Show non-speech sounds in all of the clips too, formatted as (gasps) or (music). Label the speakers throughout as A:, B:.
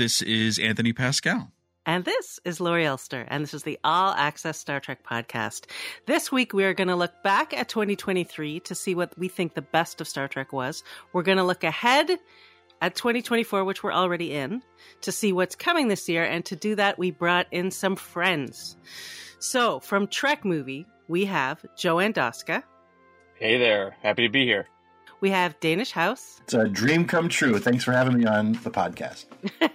A: This is Anthony Pascal.
B: And this is Laurie Elster, and this is the All Access Star Trek podcast. This week, we are going to look back at 2023 to see what we think the best of Star Trek was. We're going to look ahead at 2024, which we're already in, to see what's coming this year. And to do that, we brought in some friends. So, from Trek Movie, we have Joe Andosca.
C: Hey there. Happy to be here.
B: We have Dénes House.
D: It's a dream come true. Thanks for having me on the podcast. (laughs)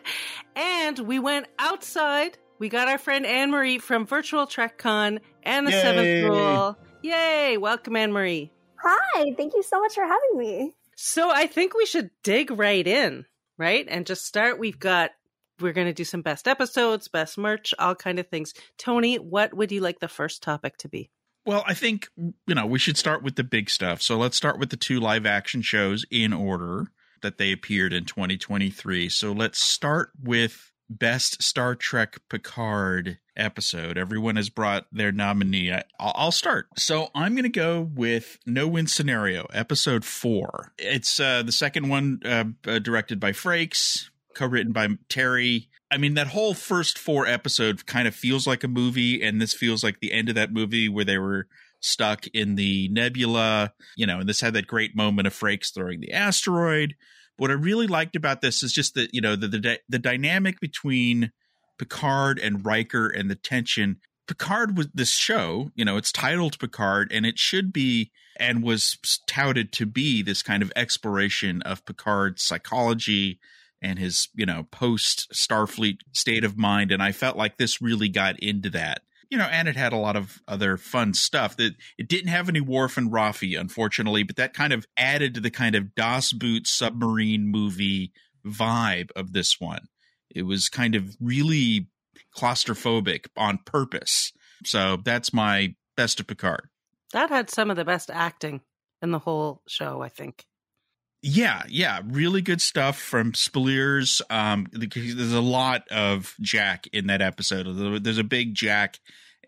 B: and we went outside. We got our friend Ann Marie from Virtual TrekCon and the
D: Yay.
B: Seventh Rule. Yay! Welcome, Ann Marie.
E: Hi, thank you so much for having me.
B: So I think we should dig right in, right? And just start. We've got we're going to do some best episodes, best merch, all kind of things. Tony, what would you like the first topic to be?
A: Well, I think, you know, we should start with the big stuff. So let's start with the two live action shows in order that they appeared in 2023. So let's start with Best Star Trek Picard episode. Everyone has brought their nominee. I, I'll start. So I'm going to go with No Win Scenario, episode four. It's uh, the second one uh, directed by Frakes, co written by Terry. I mean, that whole first four episode kind of feels like a movie, and this feels like the end of that movie where they were stuck in the nebula, you know, and this had that great moment of Frakes throwing the asteroid. What I really liked about this is just that, you know, the, the, the dynamic between Picard and Riker and the tension. Picard was this show, you know, it's titled Picard, and it should be and was touted to be this kind of exploration of Picard's psychology and his, you know, post Starfleet state of mind. And I felt like this really got into that. You know, and it had a lot of other fun stuff that it didn't have any Worf and Raffi, unfortunately, but that kind of added to the kind of Das Boot submarine movie vibe of this one. It was kind of really claustrophobic on purpose. So that's my best of Picard.
B: That had some of the best acting in the whole show, I think.
A: Yeah, yeah, really good stuff from Spaliers. Um, there's a lot of Jack in that episode. There's a big Jack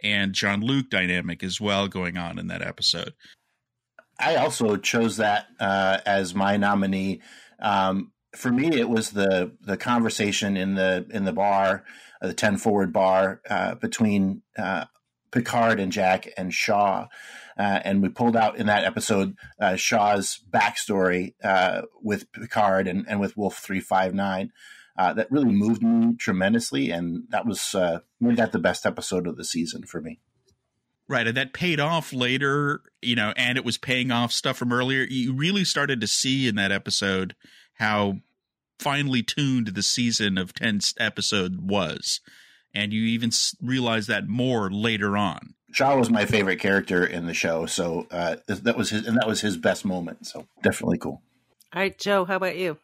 A: and Jean-Luc dynamic as well going on in that episode.
D: I also chose that uh, as my nominee. Um, for me, it was the the conversation in the in the bar, uh, the ten forward bar uh, between uh, Picard and Jack and Shaw. Uh, and we pulled out in that episode uh, Shaw's backstory uh, with Picard and, and with Wolf 359. Uh, that really moved me tremendously. And that was uh, made that the best episode of the season for me.
A: Right. And that paid off later, you know, and it was paying off stuff from earlier. You really started to see in that episode how finely tuned the season of 10 episode was. And you even realize that more later on.
D: Shaw was my favorite character in the show, so uh, that was his, and that was his best moment. So definitely cool.
B: All right, Joe, how about you?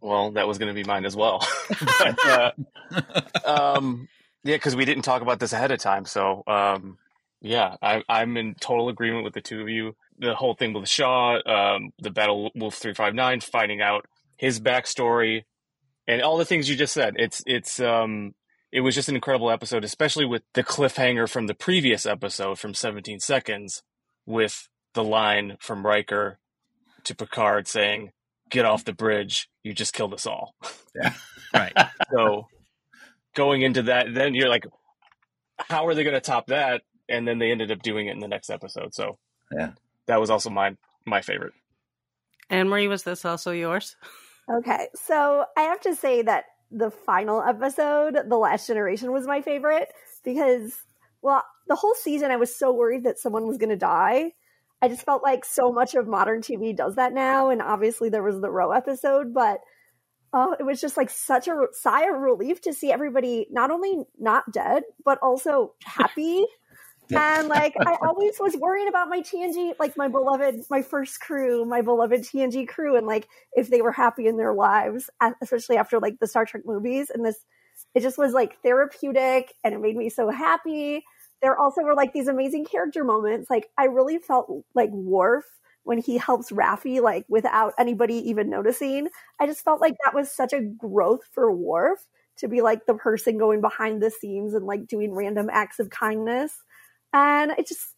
C: Well, that was going to be mine as well. (laughs) (laughs) but, uh, um, yeah, because we didn't talk about this ahead of time. So, um, yeah, I, I'm in total agreement with the two of you. The whole thing with Shaw, um, the Battle Wolf 359, finding out his backstory, and all the things you just said. It's it's um it was just an incredible episode, especially with the cliffhanger from the previous episode from 17 seconds with the line from Riker to Picard saying, Get off the bridge. You just killed us all. (laughs)
D: Yeah.
A: right. (laughs)
C: So going into that, then you're like, how are they going to top that? And then they ended up doing it in the next episode. So
D: yeah,
C: that was also my, my favorite.
B: Ann Marie, was this also yours?
E: Okay. So I have to say that the final episode, The Last Generation, was my favorite because, well, the whole season I was so worried that someone was going to die. I just felt like so much of modern TV does that now. And obviously there was the Ro episode, but oh, it was just like such a sigh of relief to see everybody not only not dead, but also happy. And like I always was worrying about my TNG, like my beloved, my first crew, my beloved TNG crew, and like if they were happy in their lives, especially after like the Star Trek movies. And this, it just was like therapeutic, and it made me so happy. There also were like these amazing character moments. Like I really felt like Worf when he helps Raffi, like without anybody even noticing. I just felt like that was such a growth for Worf to be like the person going behind the scenes and like doing random acts of kindness. And it just,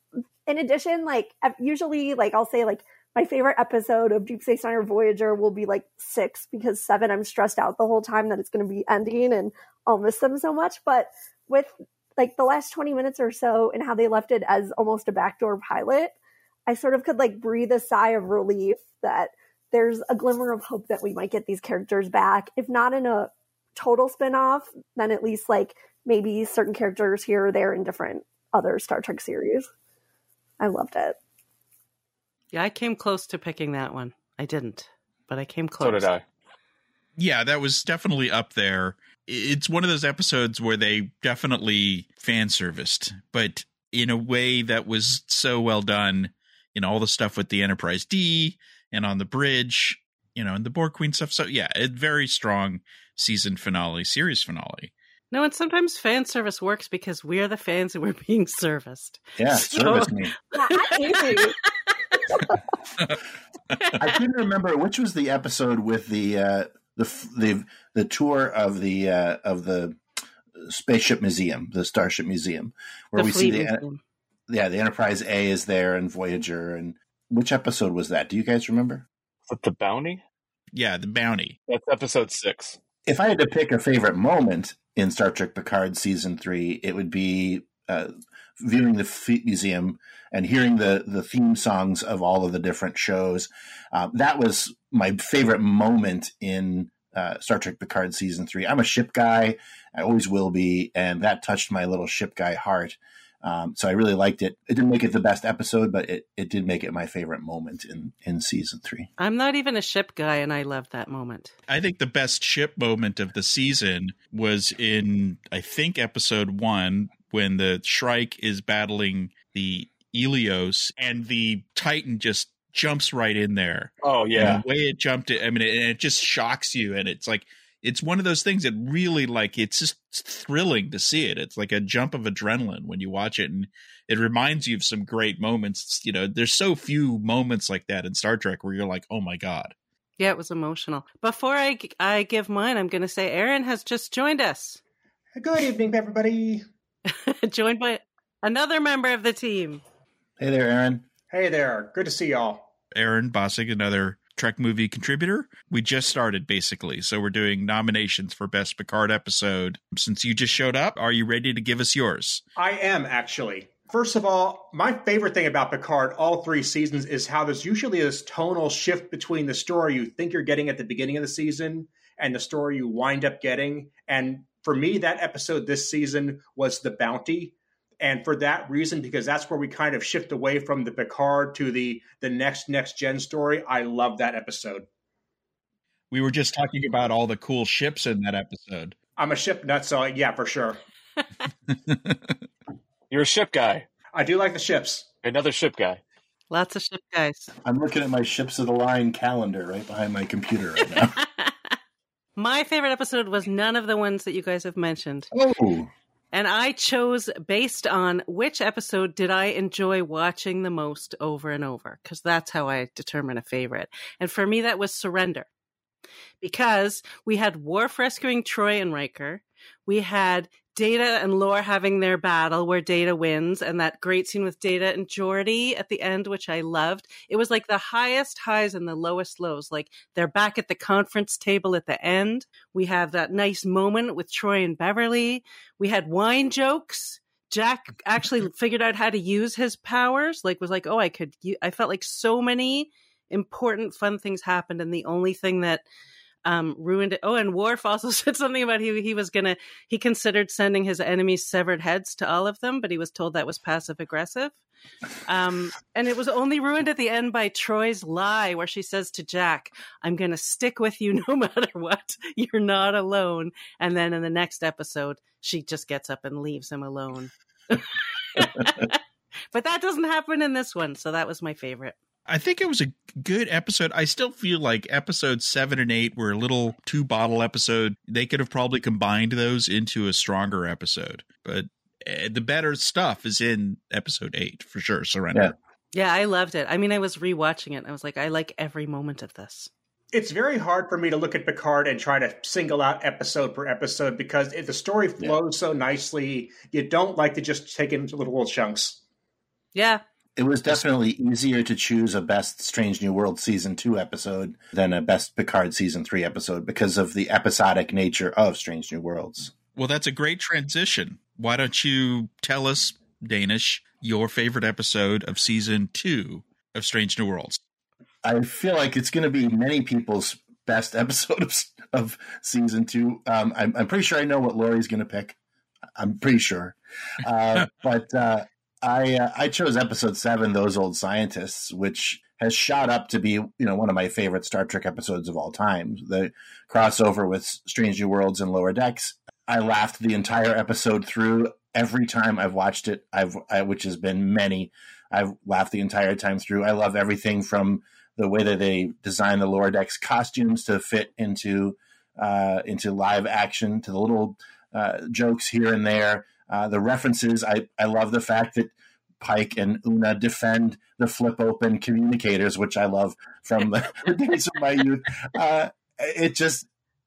E: in addition, like usually, like I'll say, like my favorite episode of Deep Space Nine or Voyager will be like six because seven, I'm stressed out the whole time that it's going to be ending and I'll miss them so much. But with like the last 20 minutes or so and how they left it as almost a backdoor pilot, I sort of could like breathe a sigh of relief that there's a glimmer of hope that we might get these characters back. If not in a total spin-off, then at least like maybe certain characters here or there in different other Star Trek series. I loved it.
B: Yeah, I came close to picking that one. I didn't, but I came close.
C: So did I.
A: Yeah, that was definitely up there. It's one of those episodes where they definitely fan serviced, but in a way that was so well done. You know, all the stuff with the Enterprise D and on the bridge, you know, and the Borg Queen stuff. So yeah, a very strong season finale, series finale.
B: No, and sometimes fan service works because we're the fans and we're (laughs) being serviced.
D: Yeah,
B: So-
D: service (laughs) me.
E: I agree. (laughs)
D: I couldn't remember which was the episode with the uh, the the the tour of the uh, of the spaceship museum, the Starship Museum, where
B: The
D: we see the
B: Museum.
D: yeah the Enterprise A is there and Voyager and which episode was that? Do you guys remember?
C: Is it the bounty?
A: Yeah, the bounty.
C: That's episode six.
D: If I had to pick a favorite moment in Star Trek Picard season three, it would be uh, viewing the Fleet Museum and hearing the the theme songs of all of the different shows. Um, that was my favorite moment in uh, Star Trek Picard season three. I'm a ship guy, I always will be, and that touched my little ship guy heart. Um, so I really liked it. It didn't make it the best episode, but it, it did make it my favorite moment in in season three.
B: I'm not even a ship guy, and I loved that moment.
A: I think the best ship moment of the season was in, I think, episode one when the Shrike is battling the Eleos and the Titan just jumps right in there.
C: Oh yeah.
A: And the way it jumped, it, I mean, it, and it just shocks you. And it's like, it's one of those things that really like, it's just thrilling to see it. It's like a jump of adrenaline when you watch it. And it reminds you of some great moments. You know, there's so few moments like that in Star Trek where you're like, oh my God.
B: Yeah, it was emotional. Before I, I give mine, I'm going to say Aaron has just joined us,
F: Good evening, everybody. (laughs)
B: joined by another member of the team.
D: Hey there, Aaron.
F: Hey there. Good to see y'all.
A: Aaron Bossig, another Trek movie contributor. We just started basically, so we're doing nominations for Best Picard episode. Since you just showed up, are you ready to give us yours?
F: I am actually. First of all, my favorite thing about Picard all three seasons is how there's usually this tonal shift between the story you think you're getting at the beginning of the season and the story you wind up getting. And for me, that episode this season was The Bounty. And for that reason, because that's where we kind of shift away from the Picard to the the next next gen story, I love that episode.
A: We were just talking about all the cool ships in that episode.
F: I'm a ship nut, so yeah, for sure. (laughs) (laughs)
C: You're a ship guy.
F: I do like the ships.
C: Another ship guy.
B: Lots of ship guys.
D: I'm looking at my ships of the line calendar right behind my computer right now. (laughs)
B: My favorite episode was none of the ones that you guys have mentioned.
D: oh,
B: And I chose based on which episode did I enjoy watching the most over and over, because that's how I determine a favorite. And for me, that was Surrender. Because we had Worf rescuing Troi and Riker. We had Data and Lore having their battle where Data wins, and that great scene with Data and Geordi at the end, which I loved. It was like the highest highs and the lowest lows. Like they're back at the conference table at the end. We have that nice moment with Troi and Beverly. We had wine jokes. Jack actually (laughs) figured out how to use his powers. Like was like, oh, I could. I felt like so many important, fun things happened, and the only thing that um, ruined it. Oh, and Worf also (laughs) said something about he he was gonna he considered sending his enemies severed heads to all of them, but he was told that was passive aggressive. Um, and it was only ruined at the end by Troi's lie, where she says to Jack, "I'm gonna stick with you (laughs) no matter what. You're not alone." And then in the next episode, she just gets up and leaves him alone. (laughs) but that doesn't happen in this one, so that was my favorite.
A: I think it was a good episode. I still feel like episodes seven and eight were a little two bottle episode. They could have probably combined those into a stronger episode, but uh, the better stuff is in episode eight for sure. Surrender.
B: Yeah, I loved it. I mean, I was rewatching it. And I was like, I like every moment of this.
F: It's very hard for me to look at Picard and try to single out episode per episode because if the story flows so nicely, you don't like to just take it into little chunks.
B: Yeah,
D: It was definitely easier to choose a best Strange New World season two episode than a best Picard season three episode because of the episodic nature of Strange New Worlds.
A: Well, that's a great transition. Why don't you tell us, Dénes, your favorite episode of season two of Strange New Worlds?
D: I feel like it's going to be many people's best (laughs) episode of, of season two. Um, I'm, I'm, pretty sure I know what Laurie's going to pick. I'm pretty sure, uh, (laughs) but uh, I uh, I chose episode seven, those old scientists, which has shot up to be you know one of my favorite Star Trek episodes of all time. The crossover with Strange New Worlds and Lower Decks. I laughed the entire episode through. Every time I've watched it, I've I, which has been many. I've laughed the entire time through. I love everything from the way that they design the lower decks costumes to fit into uh, into live action, to the little uh, jokes here and there, uh, the references. I I love the fact that Pike and Una defend the flip open communicators, which I love from (laughs) the, days of my youth. Uh, it just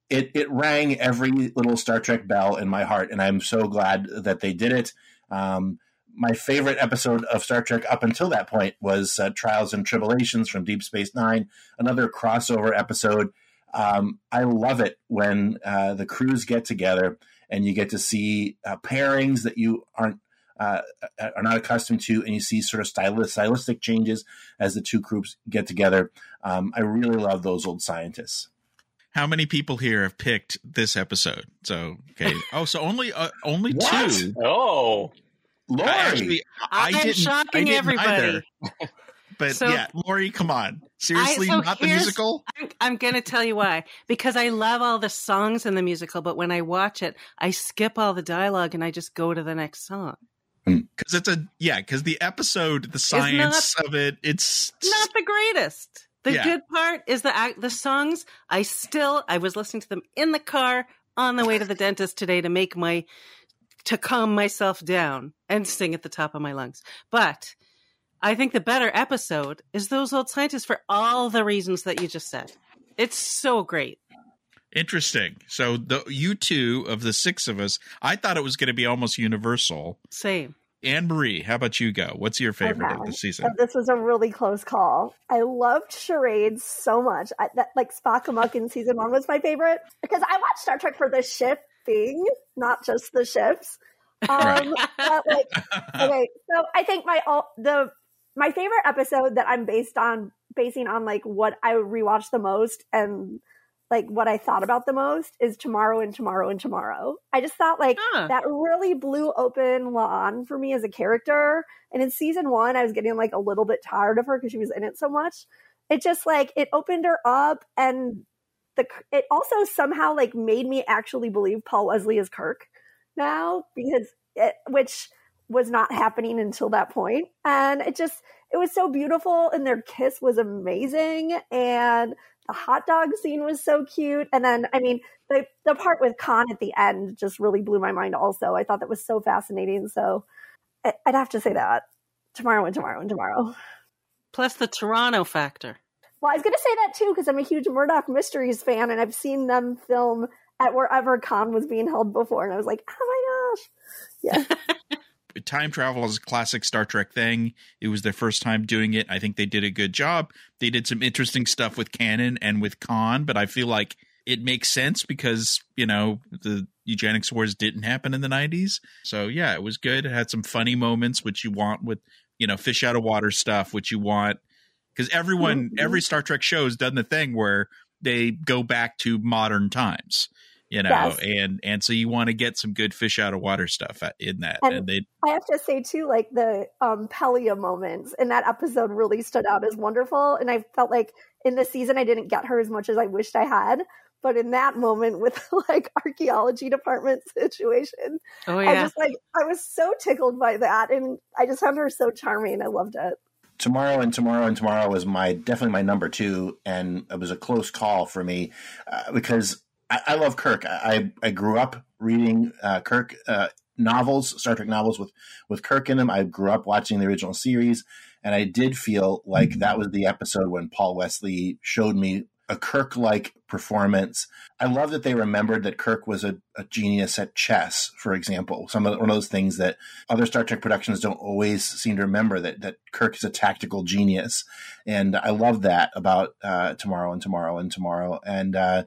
D: it it rang every little Star Trek bell in my heart, and I'm so glad that they did it. Um, my favorite episode of Star Trek up until that point was uh, Trials and Tribulations from Deep Space Nine, another crossover episode. Um, I love it when uh, the crews get together and you get to see uh, pairings that you aren't uh, are not accustomed to, and you see sort of stylist, stylistic changes as the two groups get together. Um, I really love those old scientists.
A: How many people here have picked this episode? So okay. (laughs) Oh, so only uh, only two.
C: Oh,
D: Laurie.
A: Actually, I
B: I'm shocking
A: I didn't
B: everybody. (laughs)
A: either. But
B: So-
A: yeah, Lori, come on. Seriously,
B: so
A: not the musical?
B: I'm, I'm going to tell you why. Because I love all the songs in the musical, but when I watch it, I skip all the dialogue and I just go to the next song. Hmm.
A: Because it's a yeah. Because the episode, the science of it, it's
B: Not the greatest. The
A: Yeah.
B: good part is the act, the songs. I still I was listening to them in the car on the way to the dentist today to make my to calm myself down and sing at the top of my lungs. But I think the better episode is those old scientists for all the reasons that you just said. It's so great.
A: interesting. So the you two of the six of us, I thought it was going to be almost universal.
B: Same.
A: Ann Marie, how about you go? What's your favorite of the season?
E: So this was a really close call. I loved charades so much. I, that like Spock Amok in season one was my favorite because I watched Star Trek for the shipping, not just the ships. Um, but like, (laughs) okay, so I think my all the my favorite episode that I'm based on basing on like what I rewatched the most and like what I thought about the most is tomorrow and tomorrow and tomorrow. I just thought like
B: Huh.
E: that really blew open La'an for me as a character. And in season one, I was getting like a little bit tired of her because she was in it so much. It just like it opened her up, and the it also somehow like made me actually believe Paul Wesley is Kirk now because it, which was not happening until that point, and it just it was so beautiful, and their kiss was amazing, and the hot dog scene was so cute, and then I mean the the part with Khan at the end just really blew my mind. Also, I thought that was so fascinating. So I- I'd have to say that tomorrow and tomorrow and tomorrow.
B: Plus the Toronto factor.
E: Well, I was going to say that too because I'm a huge Murdoch Mysteries fan, and I've seen them film at wherever Khan was being held before, and I was like, oh my gosh, yeah. (laughs)
A: time travel is a classic Star Trek thing. It was their first time doing it. I think they did a good job. They did some interesting stuff with canon and with Khan, but I feel like it makes sense because, you know, the eugenics wars didn't happen in the 90s. So, yeah, it was good. It had some funny moments, which you want with, you know, fish out of water stuff, which you want. Because everyone, every Star Trek show has done the thing where they go back to modern times. You know,
E: Yes.
A: and and so you want to get some good fish out of water stuff in that,
E: And-
A: and they
E: I have to say too, like the um, Pelia moments in that episode really stood out as wonderful, and I felt like in the season I didn't get her as much as I wished I had. But in that moment with (laughs) like archaeology department (laughs) situation,
B: Oh
E: I
B: yeah.
E: just like I was so tickled by that, and I just found her so charming. I loved it.
D: Tomorrow and tomorrow and tomorrow was my definitely my number two, and it was a close call for me uh, because I, I love Kirk. I, I grew up reading uh, Kirk uh, novels, Star Trek novels with with Kirk in them. I grew up watching the original series, and I did feel like that was the episode when Paul Wesley showed me a Kirk like performance. I love that they remembered that Kirk was a, a genius at chess, for example. Some of one of those things that other Star Trek productions don't always seem to remember that that Kirk is a tactical genius, and I love that about uh, tomorrow and tomorrow and tomorrow and. Uh,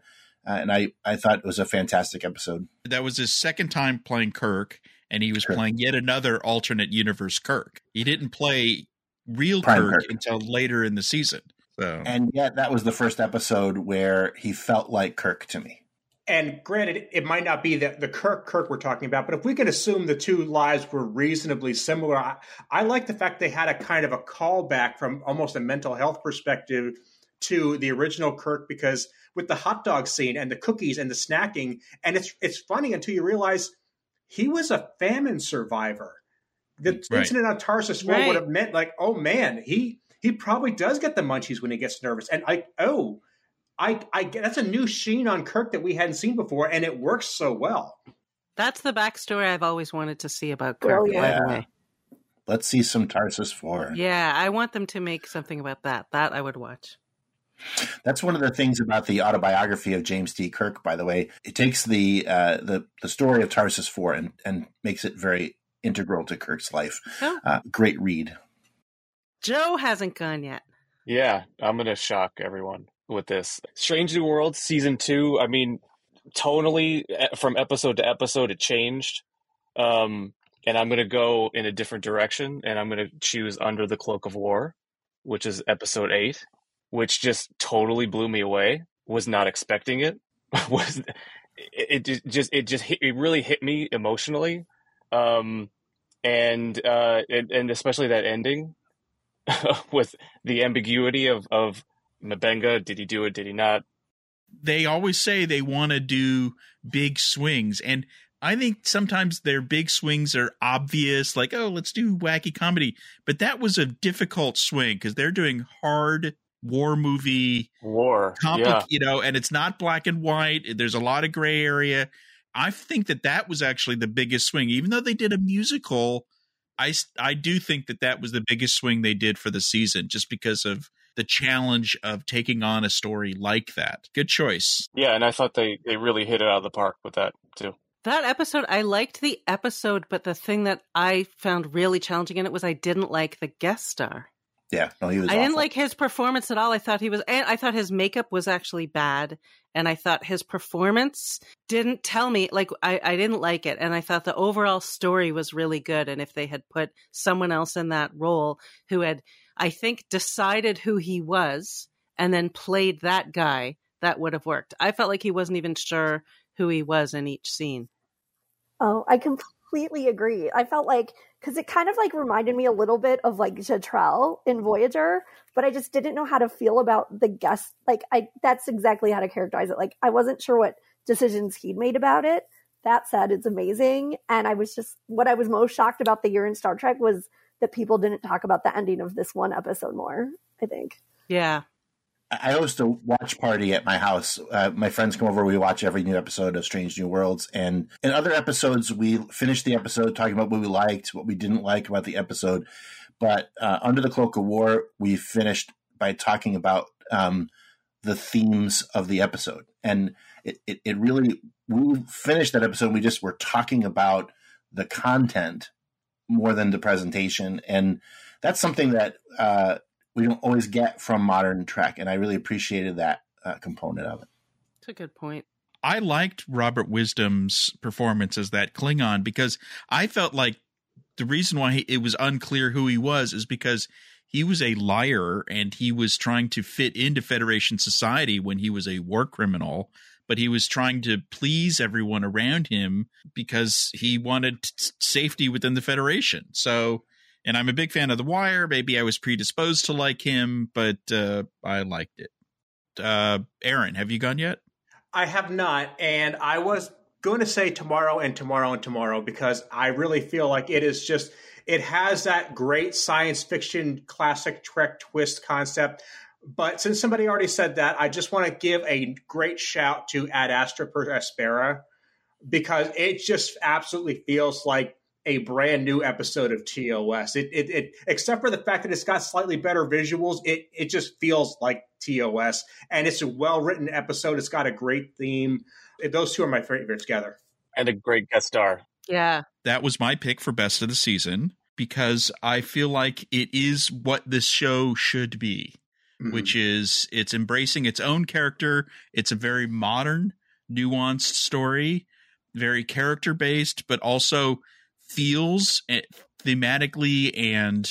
D: uh, and I, I thought it was a fantastic episode.
A: That was his second time playing Kirk, and he was Kirk. playing yet another alternate universe Kirk. He didn't play real Kirk, Kirk, until later in the season. So.
D: And yet, that was the first episode where he felt like Kirk to me.
F: And granted, it might not be the, the Kirk Kirk we're talking about, but if we can assume the two lives were reasonably similar, I, I like the fact they had a kind of a callback from almost a mental health perspective to the original Kirk because with the hot dog scene and the cookies and the snacking, and it's it's funny until you realize he was a famine survivor. The right. incident on Tarsus Four right. would have meant like, oh man, he he probably does get the munchies when he gets nervous. And I oh, I I that's a new sheen on Kirk that we hadn't seen before, and it works so well.
B: That's the backstory I've always wanted to see about Kirk. Oh, yeah.
D: Let's see some Tarsus Four.
B: Yeah, I want them to make something about that. That I would watch.
D: That's one of the things about the autobiography of James T. Kirk. By the way, it takes the uh, the the story of Tarsus Four and and makes it very integral to Kirk's life. Oh. Uh, great read.
B: Joe hasn't gone yet.
C: Yeah, I'm gonna shock everyone with this Strange New Worlds season two. I mean, tonally from episode to episode, it changed. Um, and I'm gonna go in a different direction, and I'm gonna choose Under the Cloak of War, which is episode eight which just totally blew me away. Was not expecting it. (laughs) was it, it just it just hit, it really hit me emotionally, um, and uh, and, and especially that ending (laughs) with the ambiguity of of M'Benga. Did he do it? Did he not?
A: They always say they want to do big swings, and I think sometimes their big swings are obvious, like, oh, let's do wacky comedy. But that was a difficult swing because they're doing hard war movie
C: war compli- yeah.
A: you know and it's not black and white. There's a lot of gray area. I think that that was actually the biggest swing. Even though they did a musical i i do think that that was the biggest swing they did for the season just because of the challenge of taking on a story like that. Good choice.
C: Yeah and i thought they they really hit it out of the park with that too.
B: That episode i liked the episode but the thing that i found really challenging in it was i didn't like the guest star
D: yeah, no, he was.
B: I awful. didn't like his performance at all. I thought he was, and I thought his makeup was actually bad, and I thought his performance didn't tell me. Like, I, I didn't like it, and I thought the overall story was really good. And if they had put someone else in that role who had, I think, decided who he was and then played that guy, that would have worked. I felt like he wasn't even sure who he was in each scene.
E: Oh, I completely agree. I felt like because it kind of like reminded me a little bit of like Jetrel in Voyager, but I just didn't know how to feel about the guest. Like I, that's exactly how to characterize it. Like I wasn't sure what decisions he'd made about it. That said, it's amazing, and I was just what I was most shocked about the year in Star Trek was that people didn't talk about the ending of this one episode more. I think.
B: Yeah,
D: I host a watch party at my house. Uh, my friends come over. We watch every new episode of Strange New Worlds, and in other episodes, we finish the episode talking about what we liked, what we didn't like about the episode. But uh, Under the Cloak of War, we finished by talking about um, the themes of the episode, and it, it, it really we finished that episode. we just were talking about the content more than the presentation, and that's something that. Uh, we don't always get from modern Trek, and I really appreciated that uh, component of it.
B: It's a good point.
A: I liked Robert Wisdom's performance as that Klingon because I felt like the reason why he, it was unclear who he was is because he was a liar and he was trying to fit into Federation society when he was a war criminal, but he was trying to please everyone around him because he wanted t- safety within the Federation. So and I'm a big fan of The Wire. Maybe I was predisposed to like him, but uh, I liked it. Uh, Aaron, have you gone yet?
F: I have not, and I was going to say tomorrow and tomorrow and tomorrow because I really feel like it is just it has that great science fiction classic Trek twist concept. But since somebody already said that, I just want to give a great shout to Ad Astra per Aspera because it just absolutely feels like a brand new episode of TOS. It, it, it, except for the fact that it's got slightly better visuals, it, it just feels like TOS. And it's a well written episode. It's got a great theme. Those two are my favorites together.
C: And a great guest star.
B: Yeah.
A: That was my pick for best of the season because I feel like it is what this show should be, mm-hmm. which is it's embracing its own character. It's a very modern, nuanced story, very character based, but also feels eh, thematically and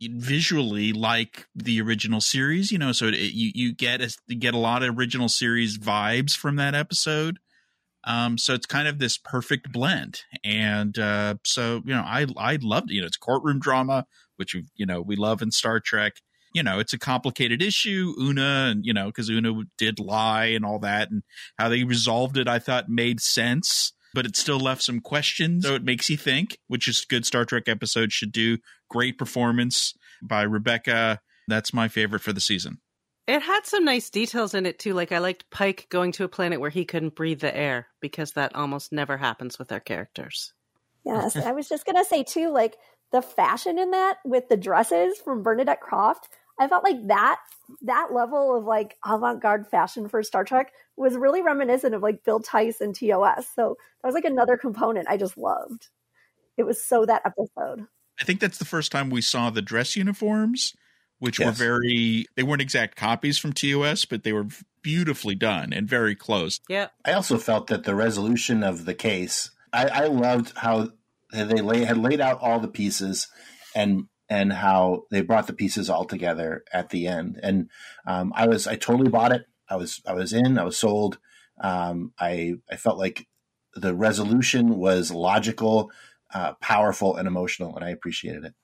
A: visually like the original series you know so it, you you get a, you get a lot of original series vibes from that episode. Um so it's kind of this perfect blend. And uh so you know i i loved you know it's courtroom drama which you know we love in star trek. You know it's a complicated issue. Una and you know because una did lie and all that and how they resolved it i thought made sense but it still left some questions. So it makes you think, which is good Star Trek episode should do. Great performance by Rebecca. That's my favorite for the season.
B: It had some nice details in it too. Like I liked Pike going to a planet where he couldn't breathe the air because that almost never happens with our characters.
E: Yes, (laughs) I was just gonna say too, like the fashion in that with the dresses from Bernadette Croft. I felt like that that level of like avant-garde fashion for Star Trek was really reminiscent of like Bill Theiss and TOS. So that was like another component I just loved. It was so that episode.
A: I think that's the first time we saw the dress uniforms, which yes. were very they weren't exact copies from TOS, but they were beautifully done and very close.
B: Yeah.
D: I also felt that the resolution of the case, I, I loved how they lay, had laid out all the pieces and and how they brought the pieces all together at the end. And um, I was I totally bought it. I was I was in. I was sold. Um, I I felt like the resolution was logical, uh, powerful, and emotional, and I appreciated it.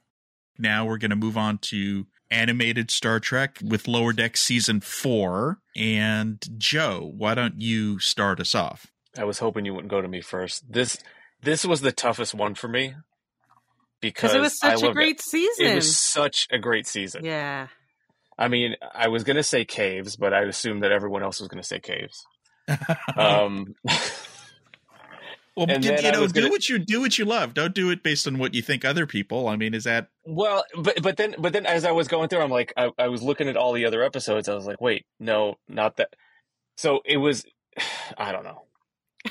A: Now we're going to move on to animated Star Trek with Lower Deck season four. And Joe, why don't you start us off?
C: I was hoping you wouldn't go to me first. This this was the toughest one for me because
B: it was such a great
C: it.
B: season.
C: It was such a great season.
B: Yeah.
C: I mean, I was gonna say caves, but I assumed that everyone else was gonna say caves. (laughs) um,
A: well, you, you know, do gonna, what you do what you love. Don't do it based on what you think other people. I mean, is that
C: well? But but then but then as I was going through, I'm like, I, I was looking at all the other episodes. I was like, wait, no, not that. So it was. (sighs) I don't know.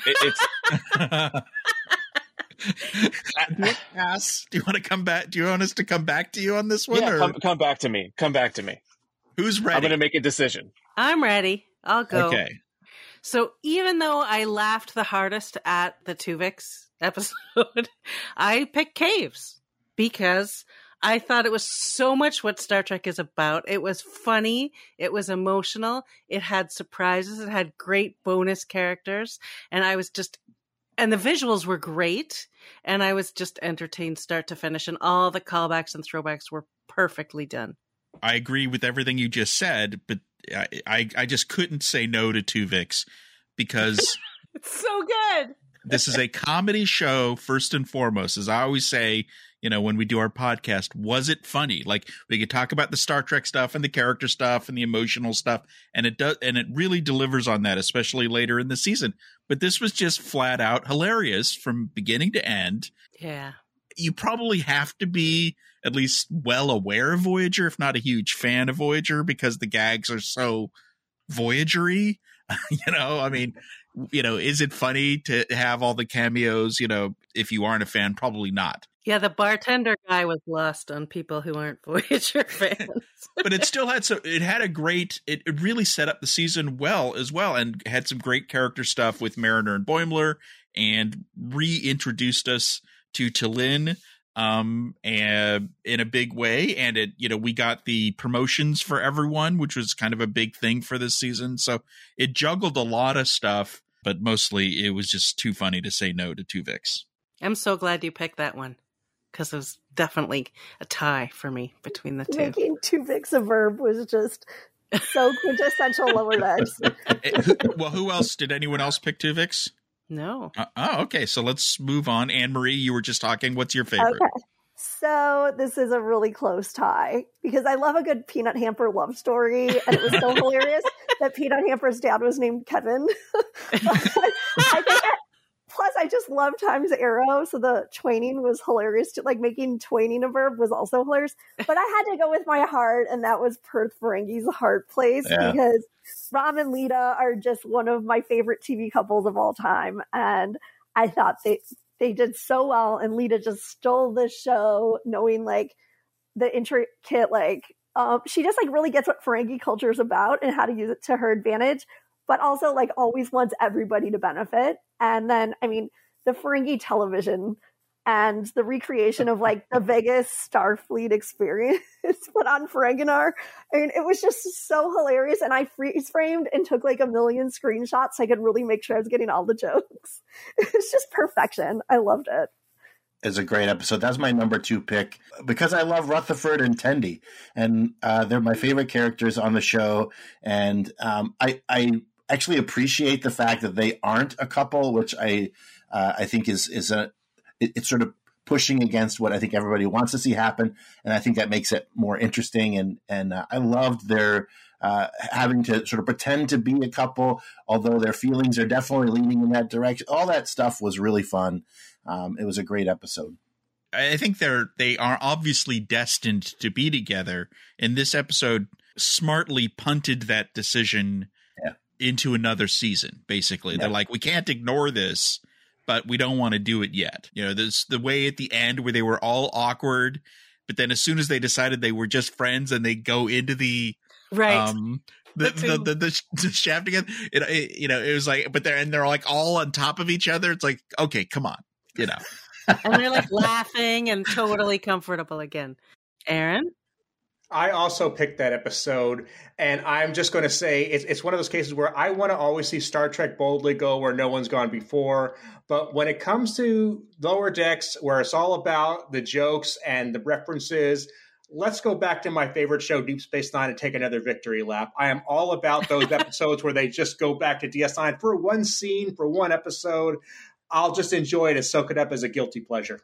C: It, it's. (laughs) (laughs)
A: Ass. Do you want to come back? Do you want us to come back to you on this one?
C: Yeah, or? Come, come back to me. Come back to me.
A: Who's ready?
C: I'm going to make a decision.
B: I'm ready. I'll go.
A: Okay.
B: So even though I laughed the hardest at the Tuvix (laughs) episode, I picked Caves because I thought it was so much what Star Trek is about. It was funny, it was emotional, it had surprises, it had great bonus characters, and I was just and the visuals were great and i was just entertained start to finish and all the callbacks and throwbacks were perfectly done.
A: I agree with everything you just said but i i, I just couldn't say no to tuvix because (laughs)
B: it's so good
A: this is a comedy show first and foremost as i always say you know when we do our podcast was it funny like we could talk about the star trek stuff and the character stuff and the emotional stuff and it does and it really delivers on that especially later in the season but this was just flat out hilarious from beginning to end.
B: Yeah.
A: You probably have to be at least well aware of Voyager, if not a huge fan of Voyager, because the gags are so Voyagery. (laughs) you know, I mean, you know, is it funny to have all the cameos? You know, if you aren't a fan, probably not.
B: Yeah, the bartender guy was lost on people who aren't (laughs) Voyager fans.
A: but it still had so it had a great it, it really set up the season well as well and had some great character stuff with Mariner and Boimler and reintroduced us to T'Lyn um and in a big way and it you know we got the promotions for everyone which was kind of a big thing for this season so it juggled a lot of stuff but mostly it was just too funny to say no to two Tuvix.
B: I'm so glad you picked that one because it was definitely a tie for me between the two.
E: Making Tuvix a verb was just so quintessential lower (laughs) decks.
A: Eh, well, who else? Did anyone else pick two Tuvix?
B: No.
A: Uh, oh, okay. So let's move on. Ann Marie, you were just talking. What's your favorite?
E: Okay. So this is a really close tie because I love a good peanut hamper love story, and it was so (laughs) hilarious that peanut hamper's dad was named Kevin. (laughs) I think that, plus I just love Times Arrow, so the Twaining was hilarious. To, like making Twaining a verb was also hilarious. But I had to go with my heart, and that was Parth Ferengi's heart place
D: Yeah.
E: because Rom and Leeta are just one of my favorite TV couples of all time, and I thought they they did so well, and Leeta just stole the show, knowing like the intricate like um, she just like really gets what Ferengi culture is about and how to use it to her advantage, but also like always wants everybody to benefit. And then, I mean, the Ferengi television and the recreation of like the Vegas Starfleet experience (laughs) put on Ferenginar. I mean, it was just so hilarious. And I freeze framed and took like a million screenshots so I could really make sure I was getting all the jokes. (laughs) It was just perfection. I loved it. it.
D: is a great episode. That's my number two pick because I love Rutherford and Tendi, and uh, they're my favorite characters on the show. And um, I, I actually appreciate the fact that they aren't a couple, which I, uh, I think is is a it, it's sort of pushing against what I think everybody wants to see happen, and I think that makes it more interesting. And and uh, I loved their. Uh, having to sort of pretend to be a couple, although their feelings are definitely leaning in that direction. All that stuff was really fun. Um, it was a great episode.
A: I think they're they are obviously destined to be together. And this episode smartly punted that decision
D: Yeah.
A: into another season. Basically, they're like, we can't ignore this, but we don't want to do it yet. You know, there's the way at the end where they were all awkward, but then as soon as they decided they were just friends and they go into the
B: Right.
A: um the
B: The
A: the, the, the, shaft again, it, it you know it was like, but they're and they're like all on top of each other. It's like, okay, come on, you know.
B: and they're like laughing and totally comfortable again. Aaron?
F: I also picked that episode, and I'm just going to say it's, it's one of those cases where I want to always see Star Trek boldly go where no one's gone before. But when it comes to Lower Decks, where it's all about the jokes and the references, let's go back to my favorite show, Deep Space Nine, and take another victory lap. I am all about those (laughs) episodes where they just go back to DS9 for one scene, for one episode. I'll just enjoy it and soak it up as a guilty pleasure.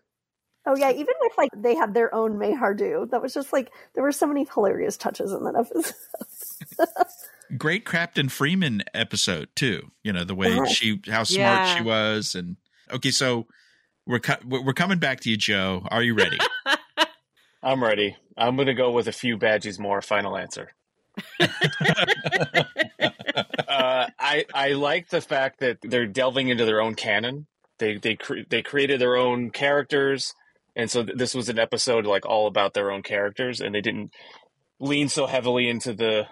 E: Oh yeah, even with like they had their own May Hardu. That was just like there were so many hilarious touches in that episode. (laughs)
A: great Captain Freeman episode too. You know the way she, how smart
B: Yeah.
A: she was, and okay, so we're co- we're coming back to you, Joe. Are you ready? (laughs)
C: I'm ready. I'm going to go with a few badges more. Final answer. (laughs) uh, I I like the fact that they're delving into their own canon. They they cre- they created their own characters, and so th- this was an episode like all about their own characters, and they didn't lean so heavily into the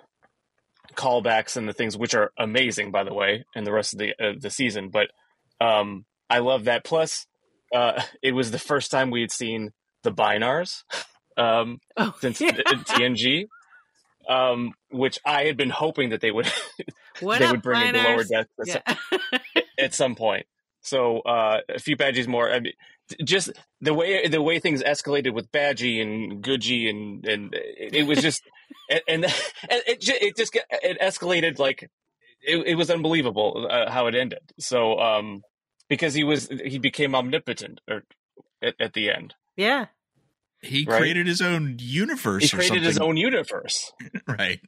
C: callbacks and the things which are amazing, by the way, and the rest of the uh, the season. But um, I love that. Plus, uh, (laughs) it was the first time we had seen the Binars. (laughs) Um,
B: Oh,
C: since
B: yeah.
C: TNG, um, which I had been hoping that they would (laughs) they
B: up,
C: would bring in the
B: Binars?
C: lower deck at,
B: Yeah.
C: at some point. So uh, a few badges more. I mean, just the way the way things escalated with Badgey and Goodgey and and it, it was just (laughs) and, and and it ju- it just it escalated like it, it was unbelievable uh, how it ended. So um, because he was he became omnipotent or at, at the end.
B: yeah.
A: He
C: Right.
A: created his own universe.
C: He
A: or
C: created his own universe. (laughs)
A: right.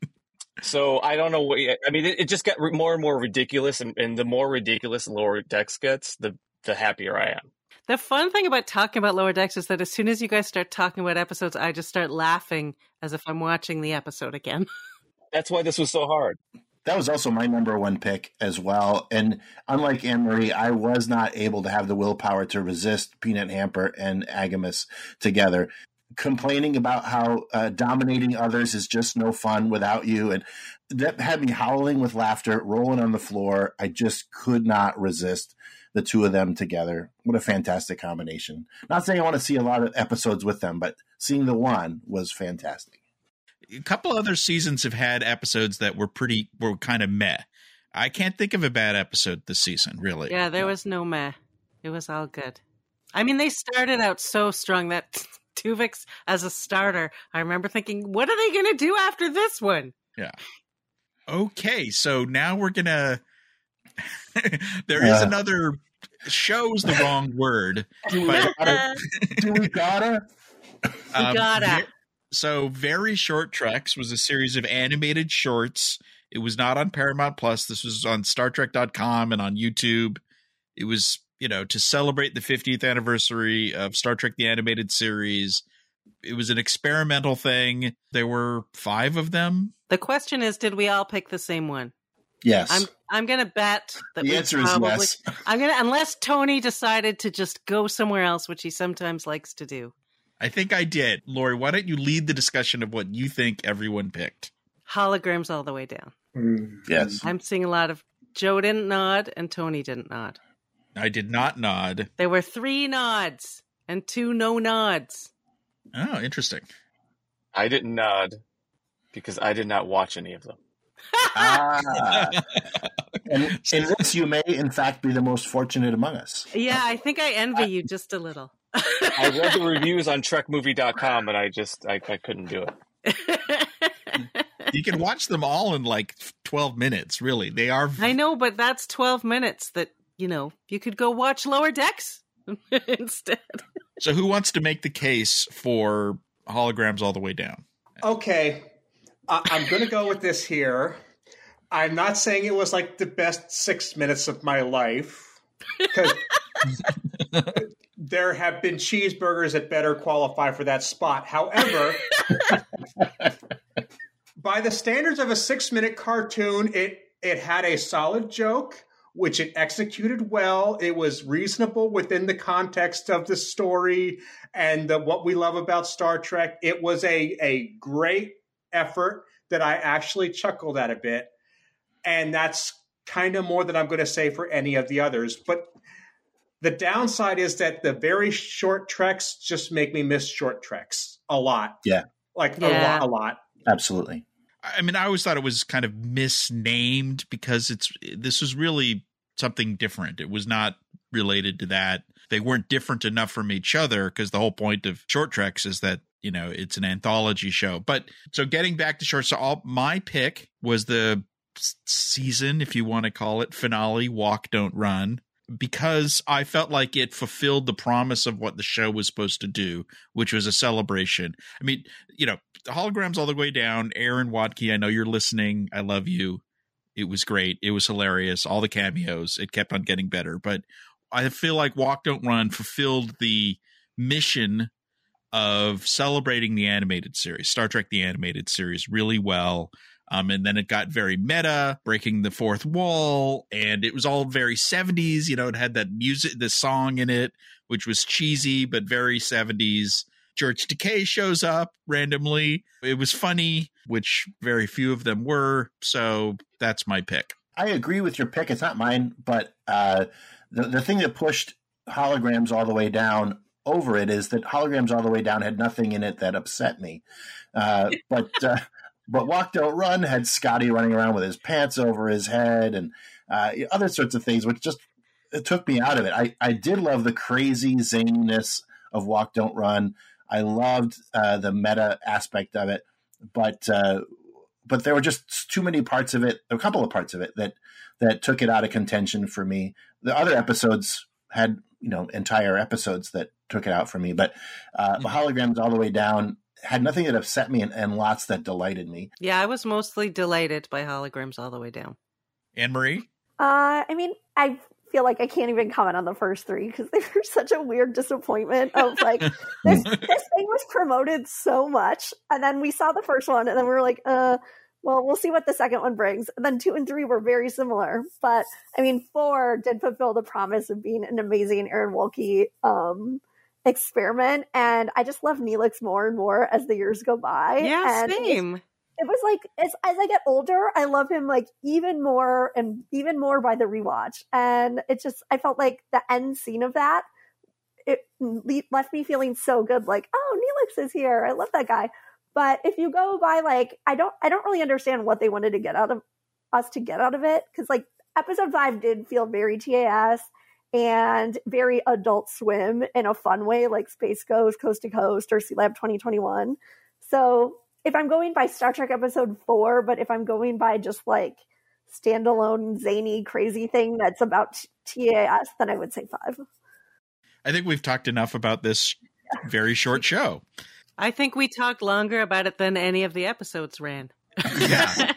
C: So I don't know what. I mean, it, it just got more and more ridiculous, and, and the more ridiculous Lower Decks gets, the the happier I am.
B: The fun thing about talking about Lower Decks is that as soon as you guys start talking about episodes, I just start laughing as if I'm watching the episode again. (laughs)
C: That's why this was so hard.
D: That was also my number one pick as well. And unlike Ann Marie, I was not able to have the willpower to resist Peanut Hamper and AGIMUS together. Complaining about how uh, dominating others is just no fun without you. And that had me howling with laughter, rolling on the floor. I just could not resist the two of them together. What a fantastic combination. Not saying I want to see a lot of episodes with them, but seeing the one was fantastic.
A: A couple other seasons have had episodes that were pretty were kind of meh. I can't think of a bad episode this season, really.
B: Yeah, there was no meh. It was all good. I mean, they started out so strong that (laughs) Tuvix as a starter, I remember thinking, what are they going to do after this one? Yeah.
A: Okay, so now we're gonna. (laughs) there is
D: Uh.
A: another. Show's the wrong word.
D: Do we
A: But,
D: gotta? (laughs) Do we gotta?
A: um,
B: gotta.
A: so, very short treks was a series of animated shorts. It was not on Paramount Plus. This was on StarTrek.com and on YouTube. It was you know, to celebrate the 50th anniversary of Star Trek the Animated Series. It was an experimental thing. There were five of them.
B: The question is, did we all pick the same one?
D: Yes.
B: I'm I'm gonna bet that
D: the
B: we
D: answer
B: probably,
D: is yes. (laughs)
B: I'm gonna unless Tony decided to just go somewhere else, which he sometimes likes to do.
A: I think I did. Lori, why don't you lead the discussion of what you think everyone picked?
B: Holograms all the way down. Mm.
D: Yes.
B: I'm seeing a lot of Joe didn't nod and Tony didn't nod.
A: I did not nod.
B: There were three nods and two no nods.
A: Oh, interesting.
C: I didn't nod because I did not watch any of them. (laughs)
D: Ah. and in this, you may, in fact, be the most fortunate among us.
B: Yeah, I think I envy you just a little. (laughs)
C: I read the reviews on TrekMovie.com, and I just I, I couldn't do it.
A: You can watch them all in like 12 minutes, really. They are
B: I know, but that's 12 minutes that, you know, you could go watch Lower Decks (laughs) instead.
A: So who wants to make the case for holograms all the way down?
F: Okay, I I'm going to go with this here. I'm not saying it was like the best six minutes of my life because (laughs) there have been cheeseburgers that better qualify for that spot. However, (laughs) by the standards of a six minute cartoon, it it had a solid joke, which it executed well. It was reasonable within the context of the story and the, what we love about Star Trek. It was a a great effort that I actually chuckled at a bit, and that's kind of more than I'm going to say for any of the others. But the downside is that the very short treks just make me miss short treks a lot.
D: Yeah.
F: like a lot, a lot.
D: Absolutely.
A: I mean, I always thought it was kind of misnamed because it's this was really something different. It was not related to that. They weren't different enough from each other because the whole point of short treks is that you know it's an anthology show. But so getting back to short, so all, my pick was the season, if you want to call it, finale. Walk, don't run. Because I felt like it fulfilled the promise of what the show was supposed to do, which was a celebration. I mean, you know, holograms all the way down. Aaron Waltke, I know you're listening. I love you. It was great. It was hilarious. All the cameos. It kept on getting better. But I feel like Walk Don't Run fulfilled the mission of celebrating the animated series, Star Trek the animated series, really well. Um, and then it got very meta, breaking the fourth wall, and it was all very 70s. You know, it had that music, the song in it, which was cheesy but very 70s. George Takei shows up randomly. It was funny, which very few of them were. So that's my pick.
D: I agree with your pick. It's not mine, but uh, the the thing that pushed holograms all the way down over it is that holograms all the way down had nothing in it that upset me. Uh, but uh, but Walk Don't Run had Scotty running around with his pants over his head and uh, other sorts of things, which just it took me out of it. I, I did love the crazy zaniness of Walk Don't Run. I loved uh, the meta aspect of it, but uh, but there were just too many parts of it, a couple of parts of it that that took it out of contention for me. The other episodes had you know entire episodes that took it out for me, but uh,
A: Mhm.
D: holograms all the way down had nothing that upset me and, and lots that delighted me.
B: Yeah, I was mostly delighted by holograms all the way down.
A: Ann Marie?
E: Uh, I mean, I feel like I can't even comment on the first three because they (laughs) were such a weird disappointment. Of like, (laughs) this this thing was promoted so much, and then we saw the first one, and then we were like, uh, well, we'll see what the second one brings. And then two and three were very similar, but I mean, four did fulfill the promise of being an amazing Aaron Waltke um experiment, and I just love Neelix more and more as the years go by.
B: Yeah,
E: and
B: same.
E: it was like as as I get older, I love him like even more and even more by the rewatch. And it just I felt like the end scene of that it le- left me feeling so good. Like oh, Neelix is here. I love that guy. But if you go by like I don't I don't really understand what they wanted to get out of us to get out of it because like episode five did feel very TAS and very adult swim in a fun way like Space Ghost, Coast to Coast, or Sea Lab 2021. So if I'm going by Star Trek episode four, but if I'm going by just like standalone zany crazy thing that's about TAS, then I would say five.
A: I think we've talked enough about this very short show.
B: I think we talked longer about it than any of the episodes ran. (laughs)
A: Yeah.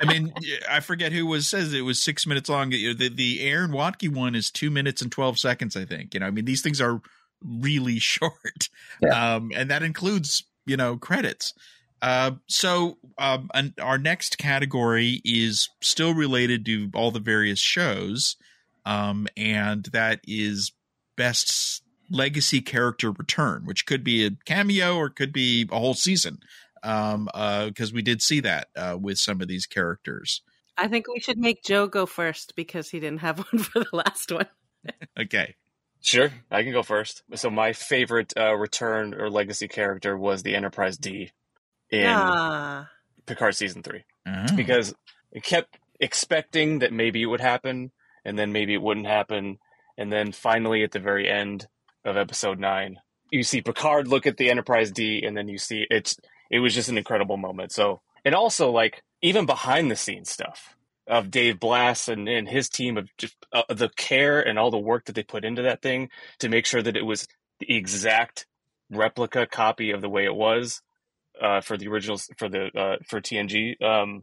A: I mean, I forget who was says it was six minutes long. The the Aaron Waltke one is two minutes and twelve seconds. I think. You know, I mean, these things are really (laughs) short, yeah. um, and that includes you know credits. Uh, so um, an, our next category is still related to all the various shows, um, and that is best legacy character return, which could be a cameo or could be a whole season. Um, uh, because we did see that uh, with some of these characters.
B: I think we should make Joe go first because he didn't have (laughs) one for the last one.
A: okay.
C: Sure, I can go first. So my favorite uh, return or legacy character was the Enterprise D in ah. Picard season 3
A: oh.
C: because it kept expecting that maybe it would happen, and then maybe it wouldn't happen, and then finally at the very end of episode nine, you see Picard look at the Enterprise D, and then you see it's it was just an incredible moment. So, and also like even behind the scenes stuff of Dave Blass and, and his team of just uh, the care and all the work that they put into that thing to make sure that it was the exact replica copy of the way it was uh, for the originals for the uh, for TNG. Um,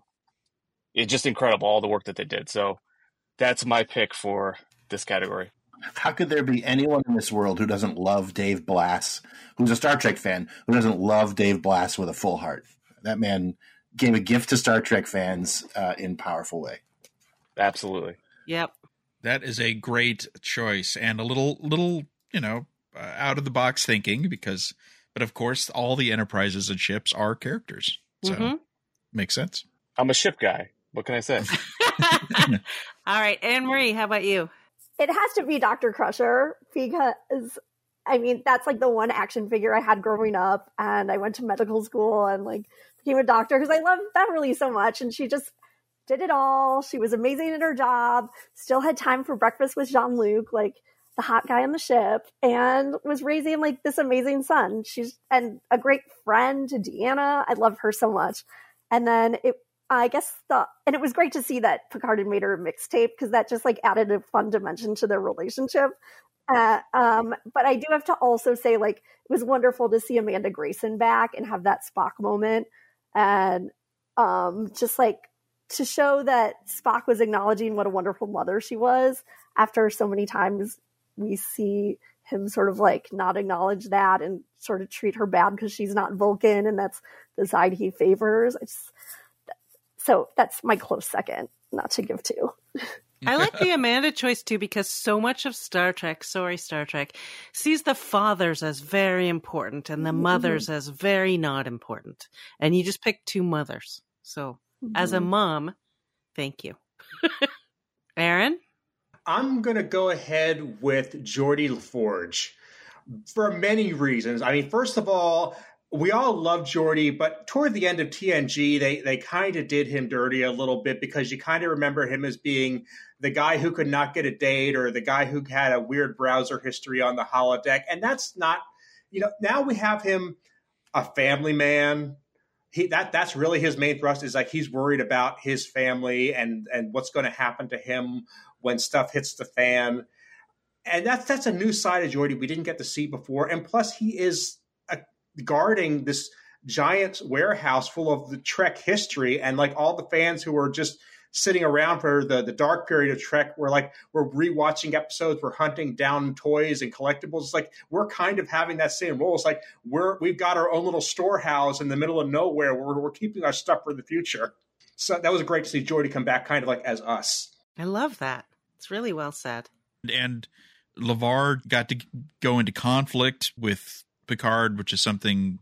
C: it's just incredible all the work that they did. So that's my pick for this category.
D: How could there be anyone in this world who doesn't love Dave Blass, who's a Star Trek fan, who doesn't love Dave Blass with a full heart? That man gave a gift to Star Trek fans uh, in powerful way.
C: Absolutely.
B: Yep.
A: That is a great choice and a little little, you know, uh, out of the box thinking because but of course all the enterprises and ships are characters. So mm-hmm. makes sense.
C: I'm a ship guy. What can I say? (laughs)
B: all right, Ann Marie, how about you?
E: It has to be Dr. Crusher because I mean that's like the one action figure I had growing up, and I went to medical school and like became a doctor because I love Beverly so much, and she just did it all. She was amazing at her job. Still had time for breakfast with Jean Luc, like the hot guy on the ship, and was raising like this amazing son. She's and a great friend to Deanna. I love her so much. And then it I guess the and it was great to see that Picard made her mixtape because that just like added a fun dimension to their relationship. Uh, um, but I do have to also say, like, it was wonderful to see Amanda Grayson back and have that Spock moment, and um, just like to show that Spock was acknowledging what a wonderful mother she was after so many times we see him sort of like not acknowledge that and sort of treat her bad because she's not Vulcan and that's the side he favors. So that's my close second, not to give to.
B: I like the Amanda choice too because so much of Star Trek, sorry Star Trek, sees the fathers as very important and the mm-hmm. mothers as very not important. And you just pick two mothers. So mm-hmm. as a mm-hmm. mom, thank you. (laughs) Aaron?
F: I'm going to go ahead with Geordi LaForge for many reasons. I mean, first of all, we all love Geordi, but toward the end of TNG, they they kind of did him dirty a little bit because you kind of remember him as being the guy who could not get a date or the guy who had a weird browser history on the holodeck, and that's not, you know, now we have him a family man. He that that's really his main thrust is like he's worried about his family and and what's going to happen to him when stuff hits the fan. And that's that's a new side of Geordi we didn't get to see before. And plus, he is guarding this giant warehouse full of the Trek history, and like all the fans who were just sitting around for the the dark period of Trek, were like we're rewatching episodes, we're hunting down toys and collectibles. It's like we're kind of having that same role. It's like we're we've got our own little storehouse in the middle of nowhere where we're keeping our stuff for the future. So that was great to see Geordi come back, kind of like as us.
B: I love that. It's really well said.
A: And LeVar got to go into conflict with Picard, which is something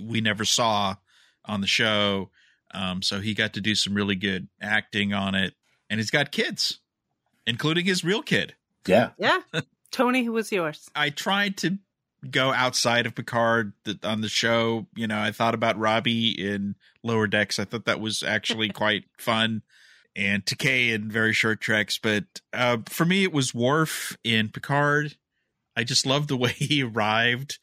A: we never saw on the show. Um, so he got to do some really good acting on it, and he's got kids, including his real kid.
D: Yeah,
B: yeah. (laughs) Tony, who was yours?
A: I tried to go outside of Picard on the show. You know, I thought about Robbie in Lower Decks. I thought that was actually (laughs) quite fun, and Takei in Very Short Treks. But uh, for me, it was Worf in Picard. I just love the way (laughs) he arrived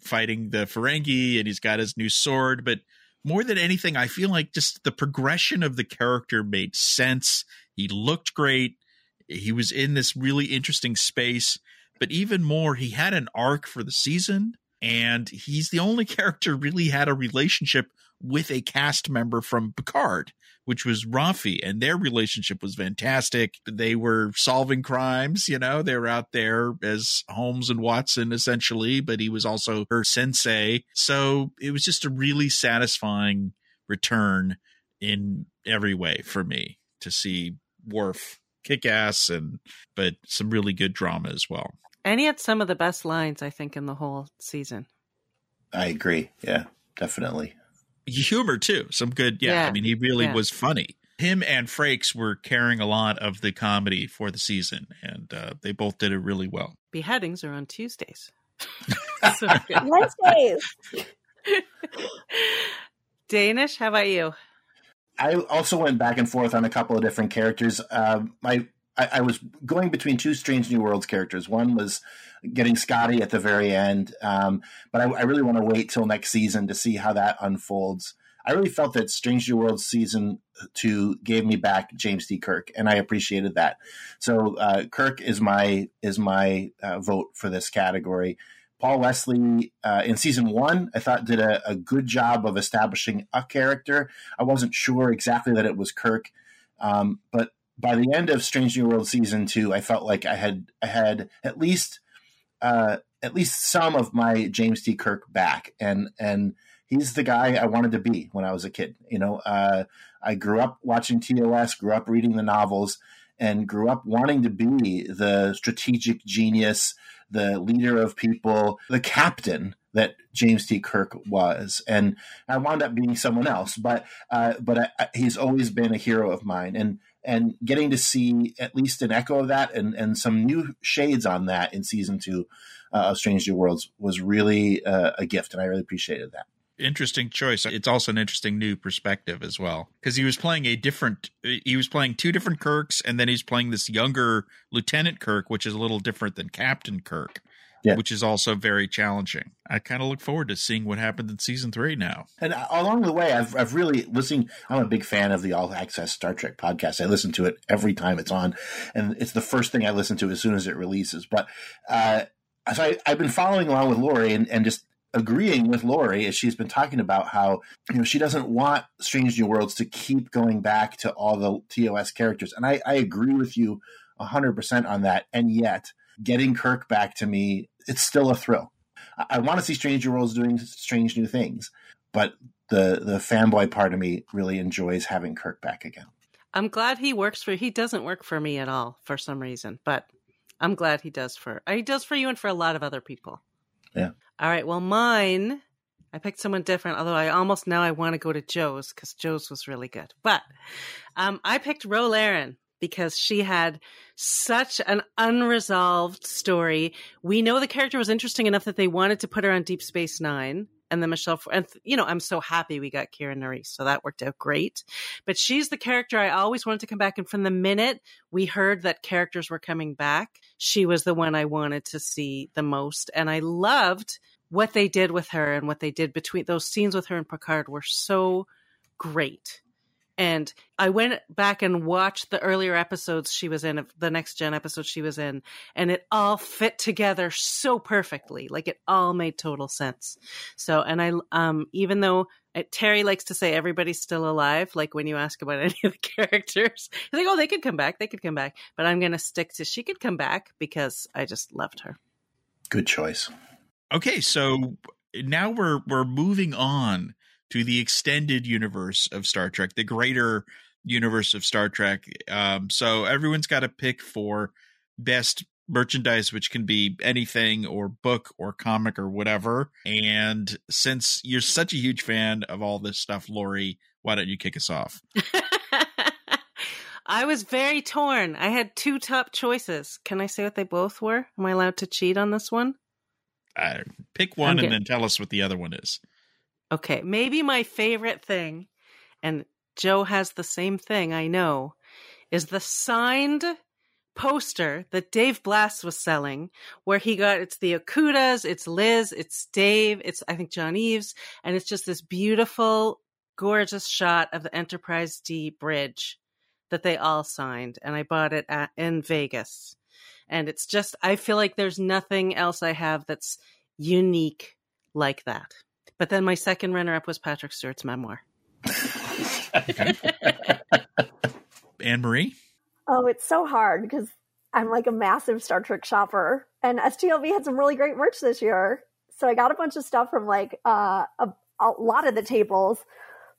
A: fighting the Ferengi and he's got his new sword. But more than anything, I feel like just the progression of the character made sense. He looked great. He was in this really interesting space. But even more, he had an arc for the season. And he's the only (laughs) character really had a relationship with a cast member from Picard, which was Raffi, and their relationship was fantastic. They were solving crimes, you know, they were out there as Holmes and Watson essentially, but he was also her sensei. So it was just a really satisfying return in every way for me to see Worf kick ass and but some really good drama as well.
B: And he had some of the best lines, I think, in the whole season.
D: I agree. Yeah, definitely.
A: Humor too. Some good yeah.
B: Yeah.
A: I mean he really
B: Yeah.
A: was funny. Him and Frakes were carrying a lot of the comedy for the season, and uh, they both did it really well.
B: Beheadings are on Tuesdays. (laughs) So.
E: Wednesdays. (laughs)
B: Dénes, how about you?
D: I also went back and forth on a couple of different characters. Um, my I, I was going between two Strange New Worlds characters. One was getting Scotty at the very end, um, but I, I really want to wait till next season to see how that unfolds. I really felt that Strange New Worlds season two gave me back James T. Kirk, and I appreciated that. So uh, Kirk is my is my uh, vote for this category. Paul Wesley uh, in season one, I thought did a, a good job of establishing a character. I wasn't sure exactly that it was Kirk, um, but by the end of Strange New World season two, I felt like I had I had at least uh, at least some of my James T. Kirk back, and and he's the guy I wanted to be when I was a kid. You know, uh, I grew up watching TOS, grew up reading the novels, and grew up wanting to be the strategic genius, the leader of people, the captain that James T. Kirk was, and I wound up being someone else. But uh, but I, I, he's always been a hero of mine, and and getting to see at least an echo of that and and some new shades on that in season two uh, of Strange New Worlds was really uh, a gift, and I really appreciated that.
A: Interesting choice. It's also an interesting new perspective as well because he was playing a different. He was playing two different Kirks, and then he's playing this younger Lieutenant Kirk, which is a little different than Captain Kirk.
D: Yeah.
A: Which is also very challenging. I kind of look forward to seeing what happens in season three now.
D: And along the way, I've I've really listened. I'm a big fan of the All Access Star Trek podcast. I listen to it every time it's on, and it's the first thing I listen to as soon as it releases. But uh, so I, I've been following along with Laurie and, and just agreeing with Laurie as she's been talking about how you know she doesn't want Strange New Worlds to keep going back to all the TOS characters, and I, I agree with you hundred percent on that. And yet, getting Kirk back to me, it's still a thrill. I, I want to see Stranger Worlds doing strange new things, but the the fanboy part of me really enjoys having Kirk back again.
B: I'm glad he works for he doesn't work for me at all for some reason, but I'm glad he does for he does for you and for a lot of other people.
D: Yeah.
B: All right. Well, mine I picked someone different, although I almost now I want to go to Joe's because Joe's was really good. But um, I picked Ro Laren because she had such an unresolved story. We know the character was interesting enough that they wanted to put her on Deep Space Nine. And then Michelle, and you know, I'm so happy we got Kira Nerys, so that worked out great. But she's the character I always wanted to come back, and from the minute we heard that characters were coming back, she was the one I wanted to see the most, and I loved what they did with her and what they did between those scenes with her and Picard were so great. And I went back and watched the earlier episodes she was in, of the next gen episode she was in, and it all fit together so perfectly. Like it all made total sense. So, and I, um, even though uh, Terry likes to say everybody's still alive, like when you ask about (laughs) any of the characters, he's like, oh, they could come back, they could come back. But I'm going to stick to she could come back because I just loved her.
D: Good choice.
A: Okay, so now we're we're moving on to the extended universe of Star Trek, the greater universe of Star Trek. Um, so everyone's got a pick for best merchandise, which can be anything or book or comic or whatever. And since you're such a huge fan of all this stuff, Laurie, why don't you kick us off? (laughs)
B: I was very torn. I had two top choices. Can I say what they both were? Am I allowed to cheat on this one?
A: Uh, pick one
B: I'm
A: and then tell us what the other one is.
B: Okay, maybe my favorite thing, and Joe has the same thing, I know, is the signed poster that Dave Blass was selling, where he got it's the Okudas, it's Liz, it's Dave, it's I think John Eaves, and it's just this beautiful, gorgeous shot of the Enterprise D bridge that they all signed, and I bought it at, in Vegas. And it's just I feel like there's nothing else I have that's unique like that. But then my second runner up was Patrick Stewart's memoir. (laughs)
A: Ann Marie?
E: Oh, it's so hard because I'm like a massive Star Trek shopper, and STLV had some really great merch this year. So I got a bunch of stuff from like uh, a, a lot of the tables.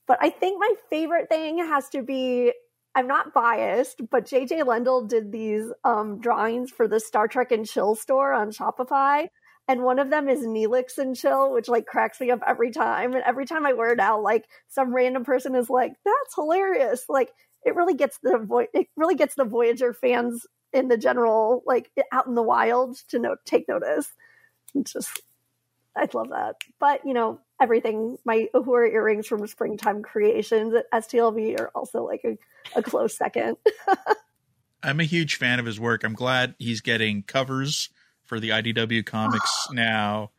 E: But I think my favorite thing has to be I'm not biased, but JJ Lendl did these um, drawings for the Star Trek and Chill store on Shopify. And one of them is Neelix and Chill, which like cracks me up every time. And every time I wear it out, like some random person is like, "That's hilarious!" Like it really gets the vo- it really gets the Voyager fans in the general like out in the wild to take notice. It's just I love that. But you know, everything my Uhura earrings from Springtime Creations at STLV are also like a, a close second. (laughs)
A: I'm a huge fan of his work. I'm glad he's getting covers for the IDW comics (gasps) now.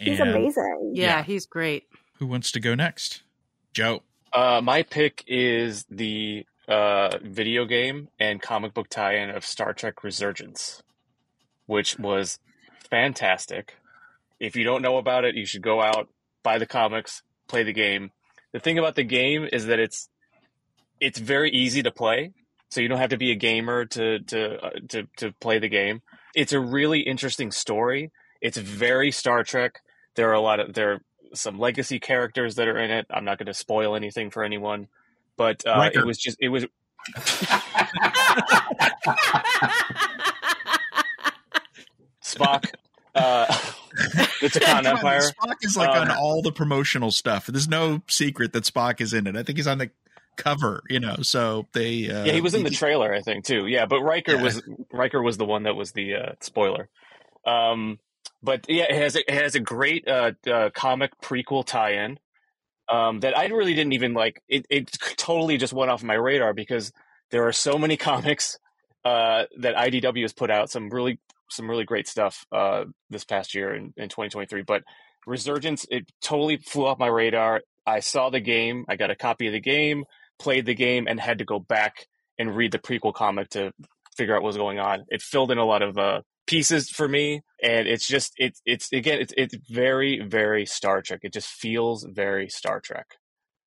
E: He's
A: And
E: amazing.
B: Yeah,
A: Yeah.
B: he's great.
A: Who wants to go next? Joe.
C: Uh, my pick is the uh, video game and comic book tie-in of Star Trek Resurgence, which was fantastic. If you don't know about it, you should go out, buy the comics, play the game. The thing about the game is that it's it's very easy to play, so you don't have to be a gamer to to uh, to to play the game. It's a really interesting story. It's very Star Trek. There are a lot of there are some legacy characters that are in it. I'm not going to spoil anything for anyone, but uh, it was just it was (laughs) Spock. Uh, (laughs) the Takan
A: Come on,
C: Empire.
A: Spock is like on
C: Um,
A: all the promotional stuff. There's no secret that Spock is in it. I think he's on the cover, you know. So they uh,
C: yeah, he was in the trailer, I think, too. Yeah, but Riker
A: Yeah.
C: was Riker was the one that was the uh, spoiler. Um, but yeah, it has a, it has a great uh, uh, comic prequel tie-in um, that I really didn't even like. It, it totally just went off my radar because there are so many (laughs) comics uh, that IDW has put out. Some really some really great stuff uh, this past year in, in 2023. But Resurgence, it totally flew off my radar. I saw the game. I got a copy of the game, played the game, and had to go back and read the prequel comic to figure out what was going on. It filled in a lot of uh, pieces for me, and it's just it's it's again it's it's very very Star Trek. It just feels very Star Trek,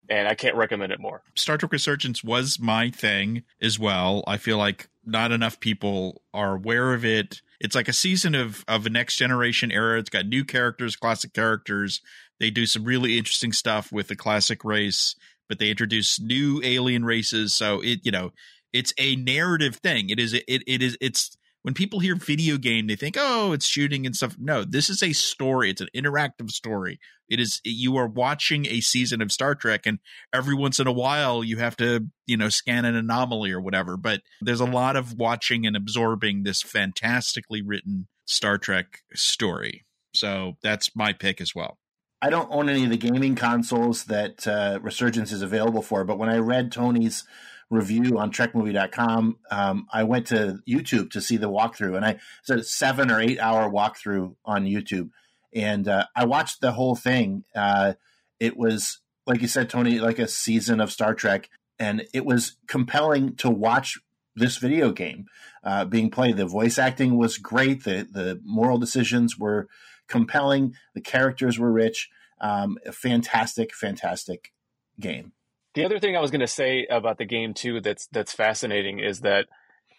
C: and I can't recommend it more.
A: Star Trek Resurgence was my thing as well. I feel like not enough people are aware of it. It's like a season of of a next generation era. It's got new characters, classic characters. They do some really interesting stuff with the classic race, but they introduce new alien races. So it, you know, it's a narrative thing. It is it it is it's when people hear video game, they think, oh, it's shooting and stuff. No, this is a story. It's an interactive story. It is you are watching a season of Star Trek, and every once in a while you have to, you know, scan an anomaly or whatever. But there's a lot of watching and absorbing this fantastically written Star Trek story. So that's my pick as well.
D: I don't own any of the gaming consoles that uh, Resurgence is available for, but when I read Tony's review on TrekMovie.com, um, I went to YouTube to see the walkthrough, and I a seven or eight hour walkthrough on YouTube, and uh, I watched the whole thing. Uh, it was like you said, Tony, like a season of Star Trek, and it was compelling to watch this video game uh, being played. The voice acting was great. The the moral decisions were compelling. The characters were rich. Um, fantastic, fantastic game.
C: The other thing I was going to say about the game too that's that's fascinating is that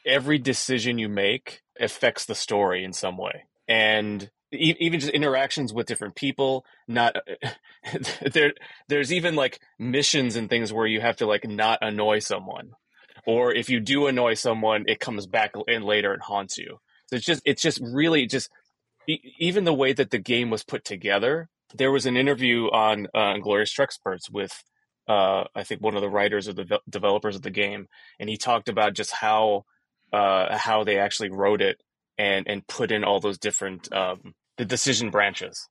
C: every decision you make affects the story in some way, and e- even just interactions with different people. Not (laughs) there. There's even like missions and things where you have to like not annoy someone, or if you do annoy someone, it comes back in later and haunts you. So it's just it's just really just even the way that the game was put together. There was an interview on uh, Glorious Treksperts with uh, I think one of the writers or the ve- developers of the game, and he talked about just how uh, how they actually wrote it and and put in all those different um, the decision branches.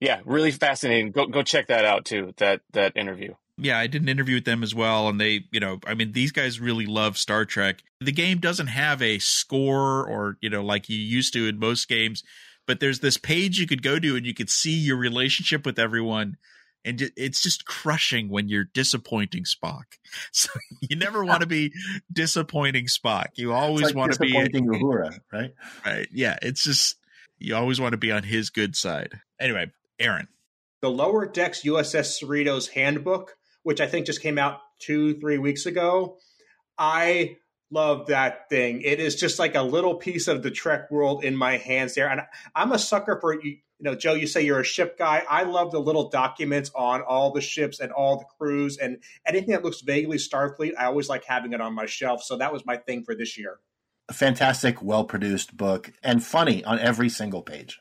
C: Yeah, really fascinating. Go go check that out too. That that interview.
A: Yeah, I did an interview with them as well, and they, you know, I mean, these guys really love Star Trek. The game doesn't have a score or, you know, like you used to in most games, but there's this page you could go to and you could see your relationship with everyone. And it's just crushing when you're disappointing Spock. (laughs) So you never want to be disappointing Spock. You always
D: like
A: want to be
D: disappointing Uhura, right?
A: right. Yeah, it's just you always want to be on his good side. Anyway, Aaron.
F: the Lower Decks USS Cerritos Handbook, which I think just came out two, three weeks ago. I love that thing. It is just like a little piece of the Trek world in my hands there. And I'm a sucker for you. Know, Joe, you say you're a ship guy. I love the little documents on all the ships and all the crews and anything that looks vaguely Starfleet. I always like having it on my shelf. So that was my thing for this year.
D: A fantastic, well produced book and funny on every single page.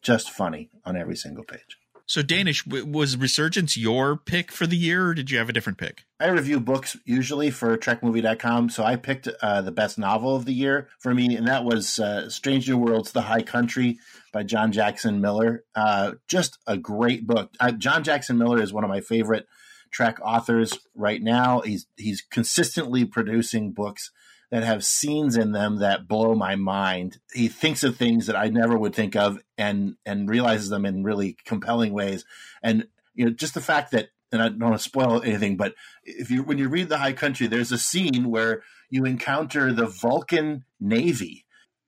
D: Just funny on every single page.
A: So, Dénes, was Resurgence your pick for the year, or did you have a different pick?
D: I review books usually for TrekMovie.com, so I picked uh, the best novel of the year for me, and that was uh, Strange New Worlds: The High Country by John Jackson Miller. Uh, just a great book. John Jackson Miller is one of my favorite Trek authors right now. He's he's consistently producing books that have scenes in them that blow my mind. He thinks of things that I never would think of and and realizes them in really compelling ways. And you know, just the fact that and I don't want to spoil anything, but if you when you read the High Country, there's a scene where you encounter the Vulcan Navy,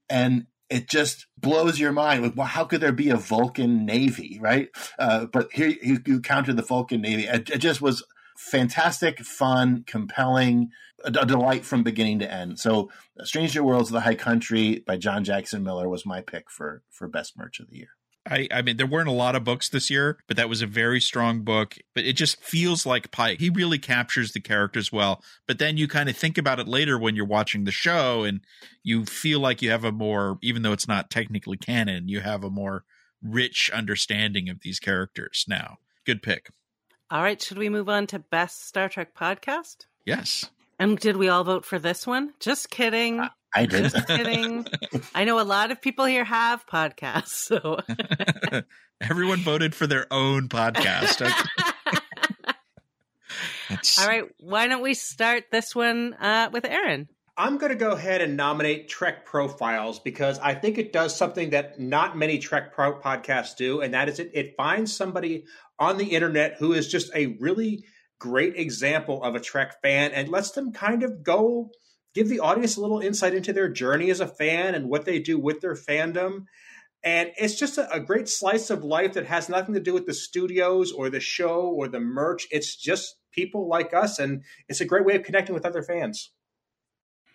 D: and it just blows your mind. Like, well, how could there be a Vulcan Navy, right? Uh, but here you, you encounter the Vulcan Navy. It, it just was fantastic, fun, compelling, a, a, delight from beginning to end. So, Stranger Worlds of the High Country by John Jackson Miller was my pick for for best merch of the year.
A: I, I mean, there weren't a lot of books this year, but that was a very strong book. But it just feels like Pike. He really captures the characters well. But then you kind of think about it later when you're watching the show, and you feel like you have a more, even though it's not technically canon, you have a more rich understanding of these characters now. Good pick.
B: All right, should we move on to best Star Trek podcast?
A: Yes.
B: And did we all vote for this one? Just kidding. Uh,
D: I did.
B: Just kidding. (laughs) I know a lot of people here have podcasts, so (laughs)
A: everyone voted for their own podcast. (laughs)
B: all right, why don't we start this one uh, with Aaron?
F: I'm going to go ahead and nominate Trek Profiles because I think it does something that not many Trek Pro podcasts do, and that is it, it finds somebody on the internet who is just a really great example of a Trek fan and lets them kind of go give the audience a little insight into their journey as a fan and what they do with their fandom. And it's just a, a, great slice of life that has nothing to do with the studios or the show or the merch. It's just people like us, and it's a great way of connecting with other fans.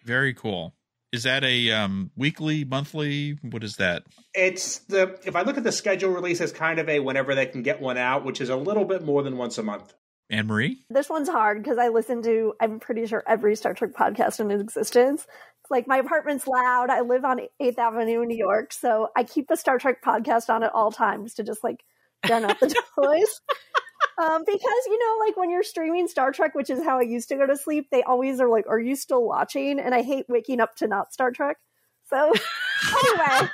A: Very cool. Is that a um, weekly, monthly? What is that?
F: It's the if I look at the schedule release as kind of a whenever they can get one out, which is a little bit more than once a month.
A: Ann Marie?
E: This one's hard because I listen to I'm pretty sure every Star Trek podcast in existence. It's like my apartment's loud. I live on 8th Avenue in New York, so I keep the Star Trek podcast on at all times to just like turn up the (laughs) noise. Um, because you know, like when you're streaming Star Trek, which is how I used to go to sleep, they always are like, "Are you still watching?" And I hate waking up to not Star Trek. So (laughs) anyway,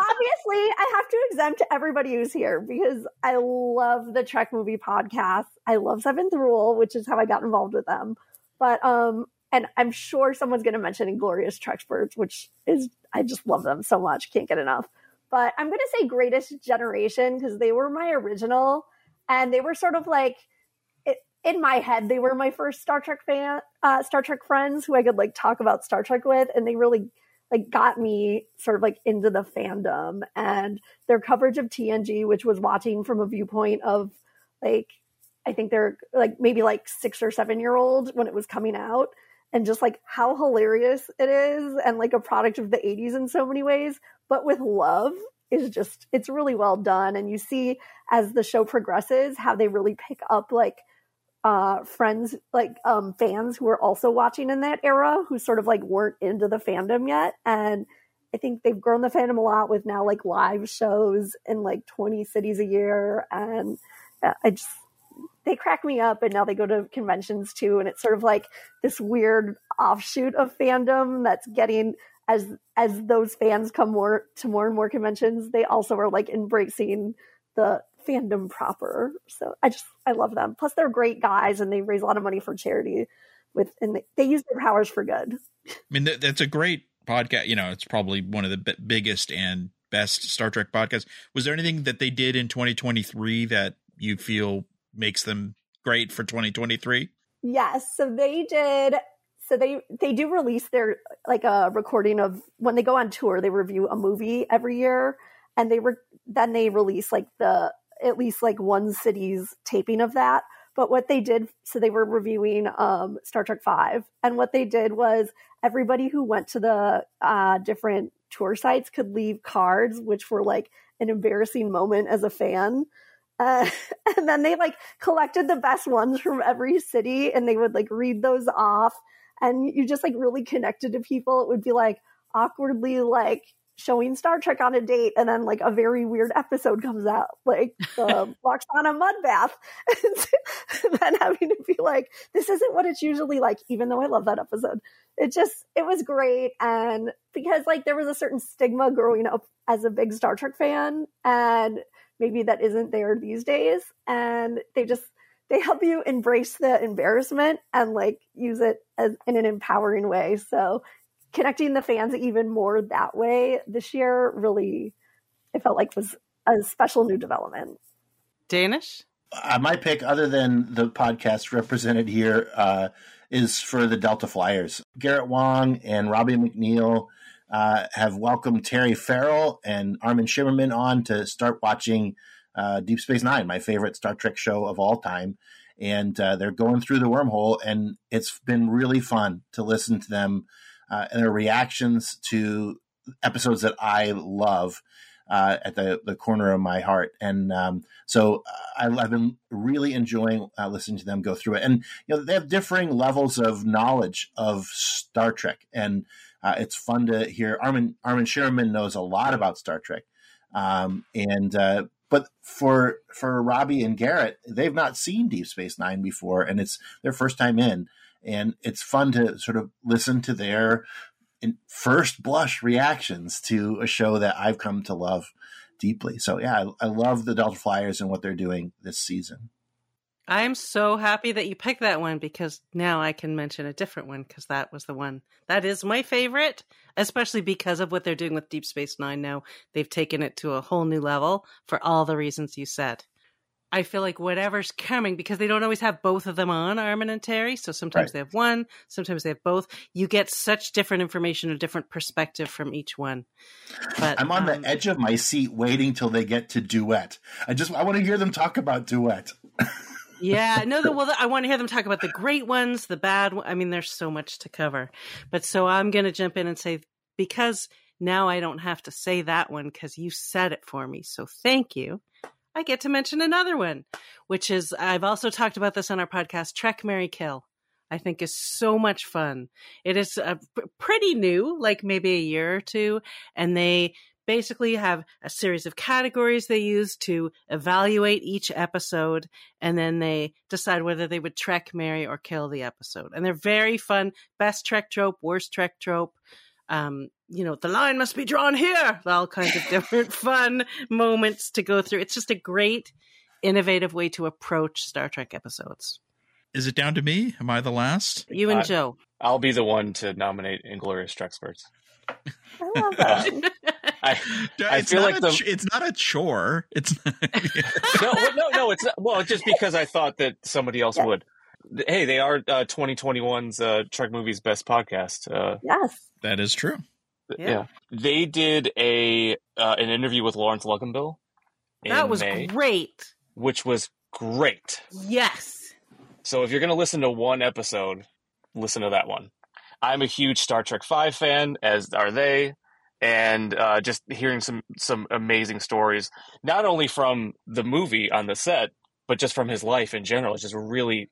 E: obviously, I have to exempt everybody who's here because I love the Trek movie podcast. I love Seventh Rule, which is how I got involved with them. But um, and I'm sure someone's going to mention Inglorious Treksperts, which is I just love them so much, can't get enough. But I'm going to say Greatest Generation because they were my original and they were sort of like in my head they were my first star trek fan uh, star trek friends who i could like talk about star trek with and they really like got me sort of like into the fandom. And their coverage of tng which was watching from a viewpoint of like i think they're like maybe like six or seven year old when it was coming out. And just like how hilarious it is and like a product of the 80s in so many ways. But with love is just it's really well done. And you see as the show progresses how they really pick up like uh friends like um fans who are also watching in that era who sort of like weren't into the fandom yet. And I think they've grown the fandom a lot with now like live shows in like 20 cities a year. And uh, I just they crack me up and now they go to conventions too. And it's sort of like this weird offshoot of fandom that's getting as as those fans come more to more and more conventions, they also are like embracing the fandom proper. So I just I love them. Plus they're great guys and they raise a lot of money for charity with and they, they use their powers for good.
A: I mean that's a great podcast, you know, it's probably one of the b- biggest and best Star Trek podcasts. Was there anything that they did in 2023 that you feel makes them great for 2023?
E: Yes, so they did so they they do release their like a recording of when they go on tour they review a movie every year and they were then they release like the at least like one city's taping of that. But what they did, so they were reviewing um, Star Trek Five, and what they did was everybody who went to the uh, different tour sites could leave cards, which were like an embarrassing moment as a fan. Uh, (laughs) and then they like collected the best ones from every city and they would like read those off. And you just like really connected to people. It would be like awkwardly like showing Star Trek on a date, and then like a very weird episode comes out, like the (laughs) Lwaxana mud bath, and then having to be like, this isn't what it's usually like, even though I love that episode. It just it was great, and because like there was a certain stigma growing up as a big Star Trek fan, and maybe that isn't there these days, and they just they help you embrace the embarrassment and like use it as in an empowering way. So connecting the fans even more that way this year really it felt like was a special new development.
B: Dénes?
D: Uh, my pick other than the podcast represented here uh, is for the delta flyers. Garrett Wang and robbie McNeill uh, have welcomed terry farrell and armin shimerman on to start watching uh, deep space nine my favorite star trek show of all time. And uh, they're going through the wormhole and it's been really fun to listen to them uh, and their reactions to episodes that I love uh, at the, the corner of my heart. And um, so uh, I, have been really enjoying uh, listening to them go through it. And you know they have differing levels of knowledge of Star Trek, and uh, it's fun to hear. Armin Armin Shimerman knows a lot about Star Trek, um, and uh, but for for Robbie and Garrett, they've not seen Deep Space Nine before, and it's their first time in and it's fun to sort of listen to their first blush reactions to a show that I've come to love deeply. So yeah, I, I love the Delta Flyers and what they're doing this season.
B: I'm so happy that you picked that one because now I can mention a different one because that was the one that is my favorite, especially because of what they're doing with Deep Space Nine now. They've taken it to a whole new level for all the reasons you said. I feel like whatever's coming because they don't always have both of them on Armin and Terry. So sometimes right. they have one, sometimes they have both. You get such different information, a different perspective from each one.
D: But I'm on um, the edge of my seat waiting till they get to duet. I just I want to hear them talk about duet.
B: yeah, no, the, (laughs) well, I want to hear them talk about the great ones, the bad. I mean, there's so much to cover. But so I'm going to jump in and say because now I don't have to say that one because you said it for me. So thank you. I get to mention another one, which is I've also talked about this on our podcast, Trek Marry Kill. I think is so much fun. It is uh, a, pretty new, like maybe a year or two, and they basically have a series of categories they use to evaluate each episode, and then they decide whether they would Trek, marry, or kill the episode. And they're very fun. Best Trek trope, worst Trek trope. Um, you know, the line must be drawn here. All kinds of different (laughs) fun moments to go through. It's just a great, innovative way to approach Star Trek episodes.
A: Is it down to me? Am I the last?
B: You and Joe.
C: I'll be the one to nominate Inglorious Treksperts.
E: I love that.
A: I, (laughs) I feel like the, it's not a chore. It's not, (laughs)
C: no, no, no. It's not, well, just because I thought that somebody else yeah. would. Hey, they are uh, 2021's uh, Trek Movies Best Podcast. Uh,
E: yes,
A: that is true.
C: Yeah. yeah. They did a uh, an interview with Laurence Luckinbill.
B: That was May,
C: great. Which was great.
B: Yes.
C: So if you're going to listen to one episode, listen to that one. I'm a huge Star Trek Five fan, as are they, and uh, just hearing some some amazing stories, not only from the movie on the set, but just from his life in general. It's just really,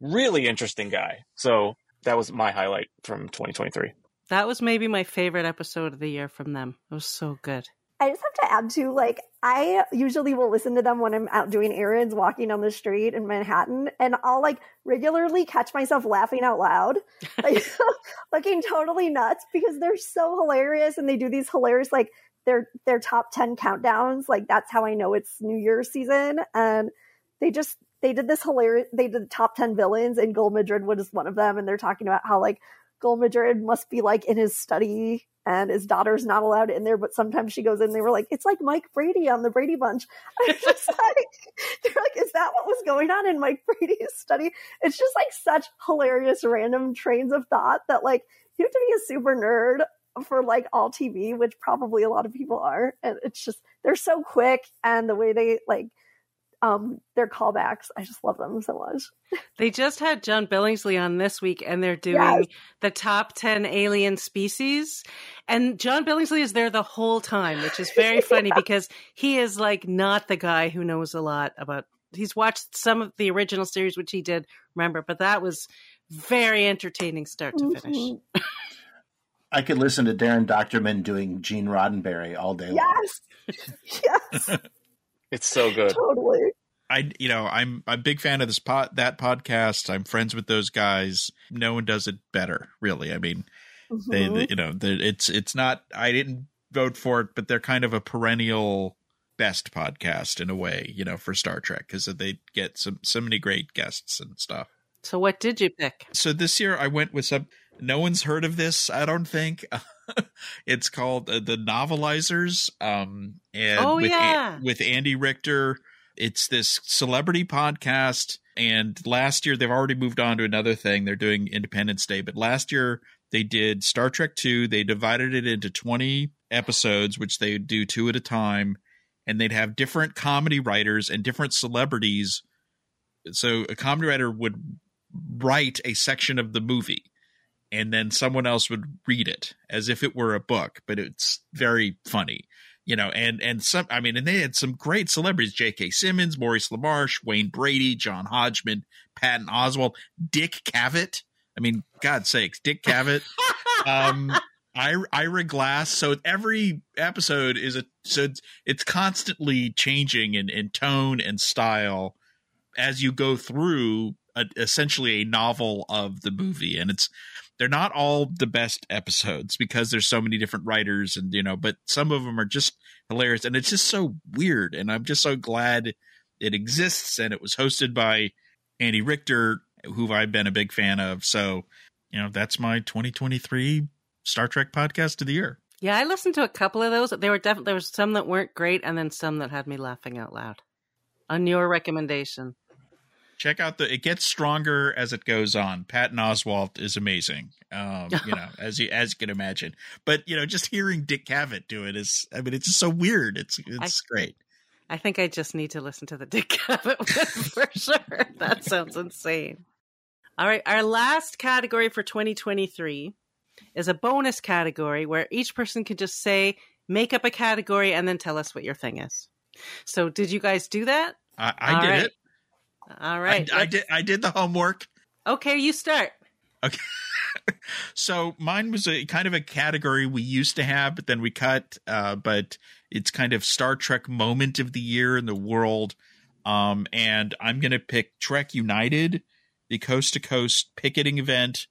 C: really interesting guy. So that was my highlight from 2023.
B: That was maybe my favorite episode of the year from them. It was so good.
E: I just have to add to like I usually will listen to them when I'm out doing errands, walking down the street in Manhattan, and I'll like regularly catch myself laughing out loud, (laughs) like (laughs) looking totally nuts because they're so hilarious and they do these hilarious like their their top ten countdowns. Like that's how I know it's New Year's season, and they just they did this hilarious. They did the top ten villains, and Gul Madred was one of them, and they're talking about how like Gul Madred must be like in his study and his daughter's not allowed in there, but sometimes she goes in. They were like, it's like Mike Brady on the Brady Bunch. (laughs) I'm just like, they're like, is that what was going on in Mike Brady's study? It's just like such hilarious random trains of thought that like you have to be a super nerd for like all TV, which probably a lot of people are. And it's just, they're so quick and the way they like, um, their callbacks. I just love them so much. (laughs)
B: They just had John Billingsley on this week, and they're doing
E: Yes.
B: the top 10 alien species. And John Billingsley is there the whole time, which is very (laughs) funny because he is like not the guy who knows a lot about. He's watched some of the original series, which he did remember, but that was very entertaining start to finish.
E: Mhm.
D: I could listen to Darren Dochterman doing Gene Roddenberry all day long.
E: Yes. (laughs) yes.
C: It's so good.
E: totally.
A: I you know I'm I'm a big fan of this pot that podcast. I'm friends with those guys. No one does it better, really. I mean, they,
E: Mhm.
A: they you know it's it's not. I didn't vote for it, but they're kind of a perennial best podcast in a way, you know, for Star Trek because they get some so many great guests and stuff.
B: So, what did you pick?
A: So this year I went with some. No one's heard of this, I don't think. (laughs) (laughs) it's called uh, the Novelizers. Um, and
B: Oh,
A: with,
B: yeah.
A: with Andy Richter. It's this celebrity podcast. And last year they've already moved on to another thing. They're doing Independence Day, but last year they did Star Trek Two. They divided it into twenty episodes, which they would do two at a time, and they'd have different comedy writers and different celebrities. So a comedy writer would write a section of the movie and then someone else would read it as if it were a book but it's very funny you know and and some i mean and they had some great celebrities j.k simmons maurice lamarche wayne brady john hodgman patton oswalt dick cavett. I mean God sakes dick cavett. (laughs) Um Ira Glass. So every episode is a so it's, it's constantly changing in, in tone and style as you go through a, essentially a novel of the movie, and it's they're not all the best episodes because there's so many different writers and you know, but some of them are just hilarious, and it's just so weird, and I'm just so glad it exists, and it was hosted by Andy Richter, who I've been a big fan of. So you know, that's my 2023 Star Trek podcast of the year.
B: Yeah, I listened to a couple of those. There were definitely there was some that weren't great, and then some that had me laughing out loud. On your recommendation,
A: check out the it gets stronger as it goes on patton oswalt is amazing um you know (laughs) as you as you can imagine but you know just hearing dick cavett do it is i mean it's just so weird it's it's great
B: I think I just need to listen to the Dick Cavett one (laughs) for sure. That sounds insane. All right, our last category for 2023 is a bonus category where each person can just say, make up a category, and then tell us what your thing is. So, did you guys do that?
A: i, I did
B: right.
A: it
B: All right.
A: I, I did i did the homework
B: Okay, you start.
A: Okay. (laughs) so mine was a kind of a category we used to have, but then we cut. Uh, but it's kind of Star Trek moment of the year in the world. Um, and I'm gonna pick Trek United, the coast to coast picketing event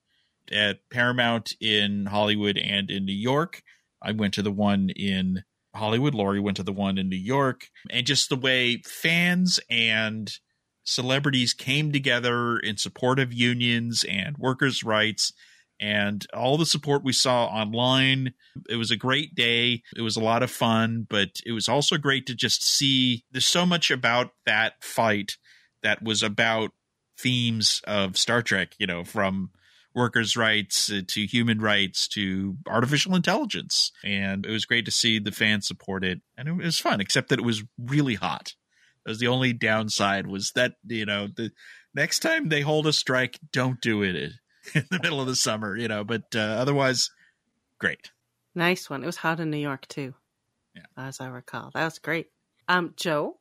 A: at Paramount in Hollywood and in New York. I went to the one in Hollywood. Laurie went to the one in New York, and just the way fans and celebrities came together in support of unions and workers' rights and all the support we saw online. It was a great day. It was a lot of fun, but it was also great to just see there's so much about that fight that was about themes of Star Trek, you know, from workers' rights uh, to human rights to artificial intelligence. And it was great to see the fans support it. And it was fun, except that it was really hot. That was the only downside was that, you know, the next time they hold a strike, don't do it (laughs) in the middle of the summer, you know, but uh, otherwise, great.
B: Nice one. It was hot in New York too.
A: Yeah.
B: As I recall. That was great. Um, Joe?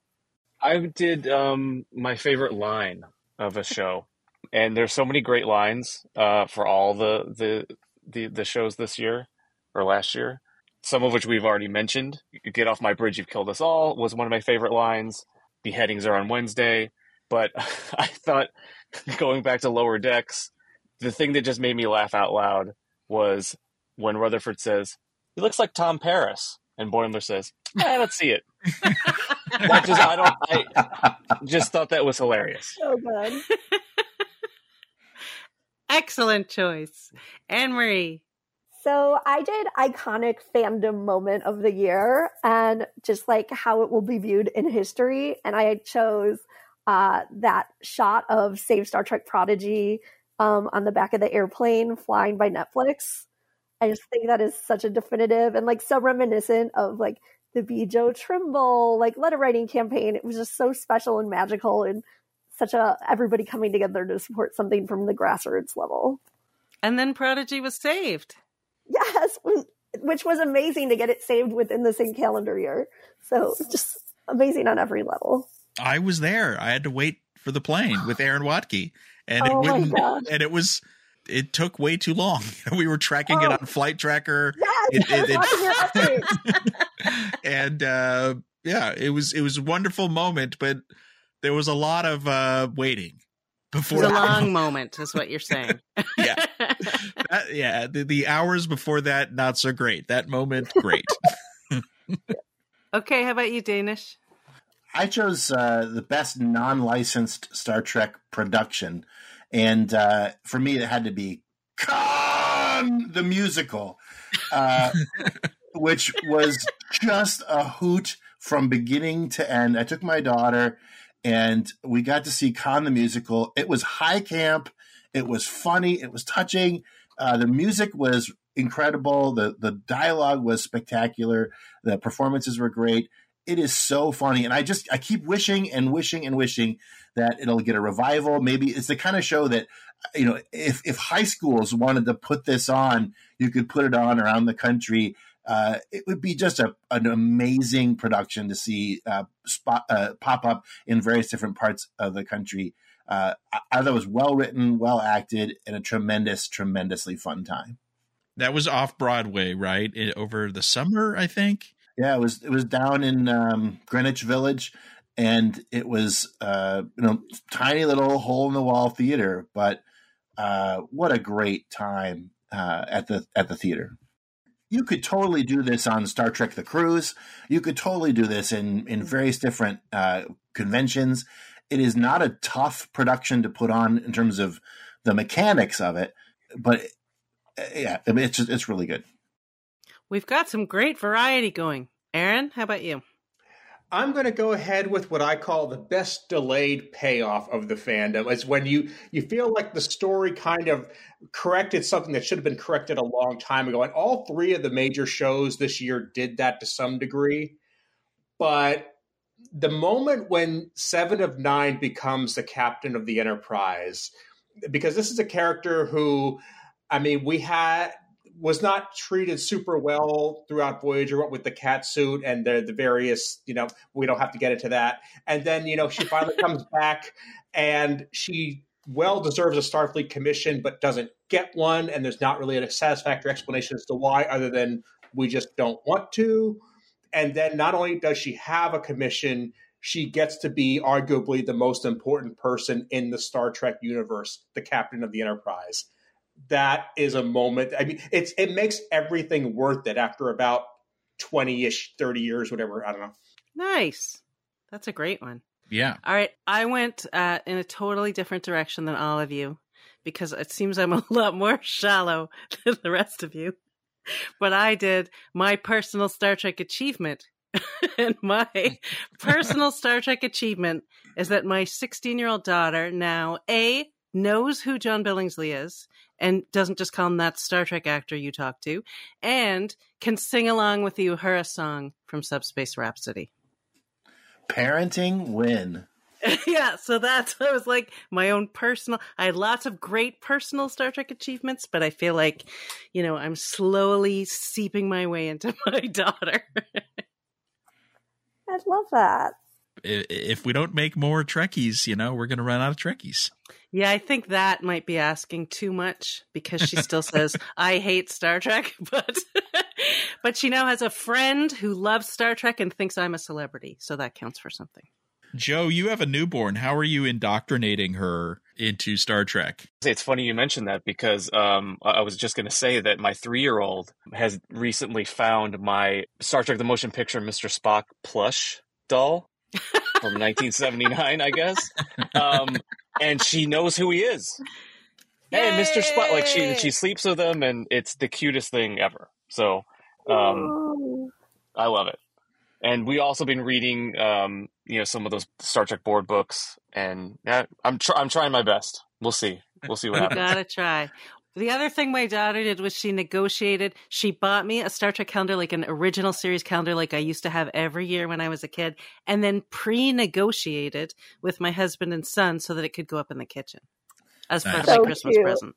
C: I did um, my favorite line of a show, and there's so many great lines uh, for all the, the the the shows this year or last year. Some of which we've already mentioned. "Get off my bridge, you've killed us all" was one of my favorite lines. Beheadings are on Wednesday, but (laughs) I thought going back to Lower Decks, the thing that just made me laugh out loud was when Rutherford says, "He looks like Tom Paris," and Boimler says, eh, "Let's see it." (laughs) That just I don't I just thought that was hilarious.
E: So good. (laughs)
B: Excellent choice. Ann Marie.
E: So I did iconic fandom moment of the year and just like how it will be viewed in history. And I chose uh, that shot of Save Star Trek Prodigy um, on the back of the airplane flying by Netflix. I just think that is such a definitive and like so reminiscent of like the Bjo Trimble like letter writing campaign. It was just so special and magical and such a everybody coming together to support something from the grassroots level.
B: And then Prodigy was saved.
E: Yes, which was amazing to get it saved within the same calendar year. So just amazing on every level.
A: I was there. I had to wait for the plane with Aaron Waltke, and
E: Oh
A: it wouldn't. And it was. It took way too long. (laughs) We were tracking it
E: Oh.
A: on Flight Tracker,
E: Yes,
A: It- it- it- (laughs)
E: watching your updates. (laughs)
A: and uh, yeah, it was it was a wonderful moment, but there was a lot of uh, waiting
B: It was a long (laughs) moment, is what you're saying.
A: Yeah. (laughs) that, yeah, the, the hours before that, not so great. That moment, great. (laughs)
B: okay, how about you, Dénes?
D: I chose uh, the best non-licensed Star Trek production, and uh, for me, it had to be Khan the musical, uh, which was just a hoot from beginning to end. I took my daughter, and we got to see Khan the musical. It was high camp. It was funny. It was touching. Uh, the music was incredible. the The dialogue was spectacular. The performances were great it is so funny and i just i keep wishing and wishing and wishing that it'll get a revival maybe it's the kind of show that you know if if high schools wanted to put this on you could put it on around the country uh, it would be just a, an amazing production to see uh, spot, uh, pop up in various different parts of the country uh, I, I thought it was well written well acted and a tremendous tremendously fun time
A: That was off Broadway, right? It, over the summer, I think.
D: Yeah, it was it was down in um, Greenwich Village, and it was uh, you know tiny little hole in the wall theater, but uh, what a great time uh, at the at the theater. You could totally do this on Star Trek: The Cruise. You could totally do this in in various different uh, conventions. It is not a tough production to put on in terms of the mechanics of it, but uh, yeah, I mean, it's just, it's really good.
B: We've got some great variety going. Aaron, how about you?
F: I'm going to go ahead with what I call the best delayed payoff of the fandom. It's when you you feel like the story kind of corrected something that should have been corrected a long time ago. And all three of the major shows this year did that to some degree. But the moment when Seven of Nine becomes the captain of the Enterprise, because this is a character who, I mean, we had was not treated super well throughout Voyager what with the cat suit and the the various, you know, we don't have to get into that. And then, you know, she finally comes (laughs) back and she well deserves a Starfleet commission but doesn't get one and there's not really a satisfactory explanation as to why other than we just don't want to. And then not only does she have a commission, she gets to be arguably the most important person in the Star Trek universe, the captain of the Enterprise that is a moment. I mean, it's it makes everything worth it after about twenty ish, thirty years, whatever. I don't know.
B: Nice. That's a great one.
A: Yeah.
B: All right. I went uh, in a totally different direction than all of you because it seems I'm (laughs) a lot more shallow (laughs) than the rest of you. But I did my personal Star Trek achievement. (laughs) and my personal Star Trek achievement is that my 16 year old daughter now, A, knows who John Billingsley is and doesn't just call him that Star Trek actor you talk to, and can sing along with the Uhura song from Subspace Rhapsody.
D: Parenting win. (laughs)
B: yeah, so that's I was like my own personal. I had lots of great personal Star Trek achievements, but I feel like, you know, I'm slowly seeping my way into (laughs) my daughter.
E: I'd love that.
A: If we don't make more Trekkies, you know, we're going to run out of Trekkies.
B: Yeah, I think that might be asking too much because she still (laughs) says I hate Star Trek, (laughs) but but she now has a friend who loves Star Trek and thinks I'm a celebrity, so that counts for something.
A: Joe, you have a newborn. How are you indoctrinating her into Star Trek?
C: It's funny you mentioned that because um, I I was just going to say that my three year old has recently found my Star Trek the Motion Picture Mr. Spock plush doll (laughs) from 1979, I guess. Um, and she knows who he is. Hey, Mr. Spock! Like she she sleeps with him, and it's the cutest thing ever. So um. I love it. And we also been reading, um, you know, some of those Star Trek board books, and yeah, I'm tr- I'm trying my best. We'll see. We'll see what
B: You
C: happens.
B: gotta try. The other thing my daughter did was she negotiated. She bought me a Star Trek calendar, like an original series calendar, like I used to have every year when I was a kid, and then pre negotiated with my husband and son so that it could go up in the kitchen as part of
E: So
B: my Christmas
E: cute.
B: present.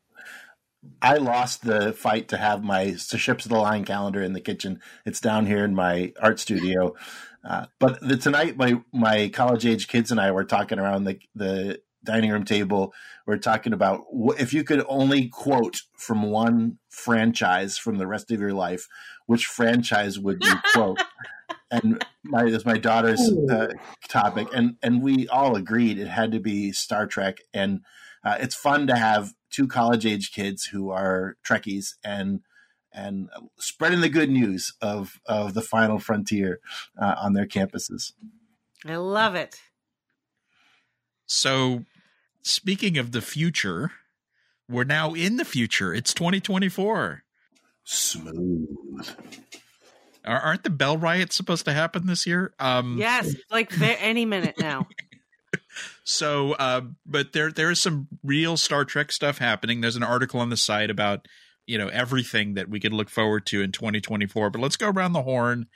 D: I lost the fight to have my Ships of the Line calendar in the kitchen. It's down here in my art studio. Uh, but the, tonight, my my college age kids and I were talking around the the dining room table. We're talking about if you could only quote from one franchise from the rest of your life, which franchise would you quote? (laughs) and my is my daughter's uh, topic, and and we all agreed it had to be Star Trek. And uh, it's fun to have two college age kids who are Trekkies and and spreading the good news of of the final frontier uh, on their campuses.
B: I love it.
A: So, speaking of the future, we're now in the future. It's 2024.
D: Smooth.
A: Are- Aren't the Bell riots supposed to happen this year? Um,
B: Yes, like any minute now. (laughs)
A: So, uh, but there there is some real Star Trek stuff happening. There's an article on the site about you know everything that we could look forward to in 2024. But let's go around the horn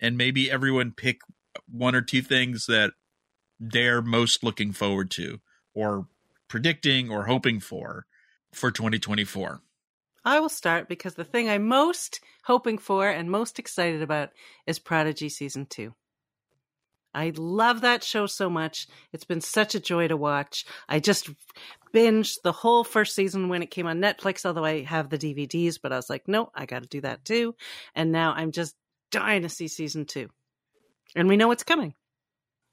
A: and maybe everyone pick one or two things that they're most looking forward to, or predicting, or hoping for for 2024.
B: I will start because the thing I'm most hoping for and most excited about is Prodigy season two. I love that show so much. It's been such a joy to watch. I just binged the whole first season when it came on Netflix, although I have the DVDs, but I was like, no, I got to do that too. And now I'm just dying to see season two. And we know it's coming.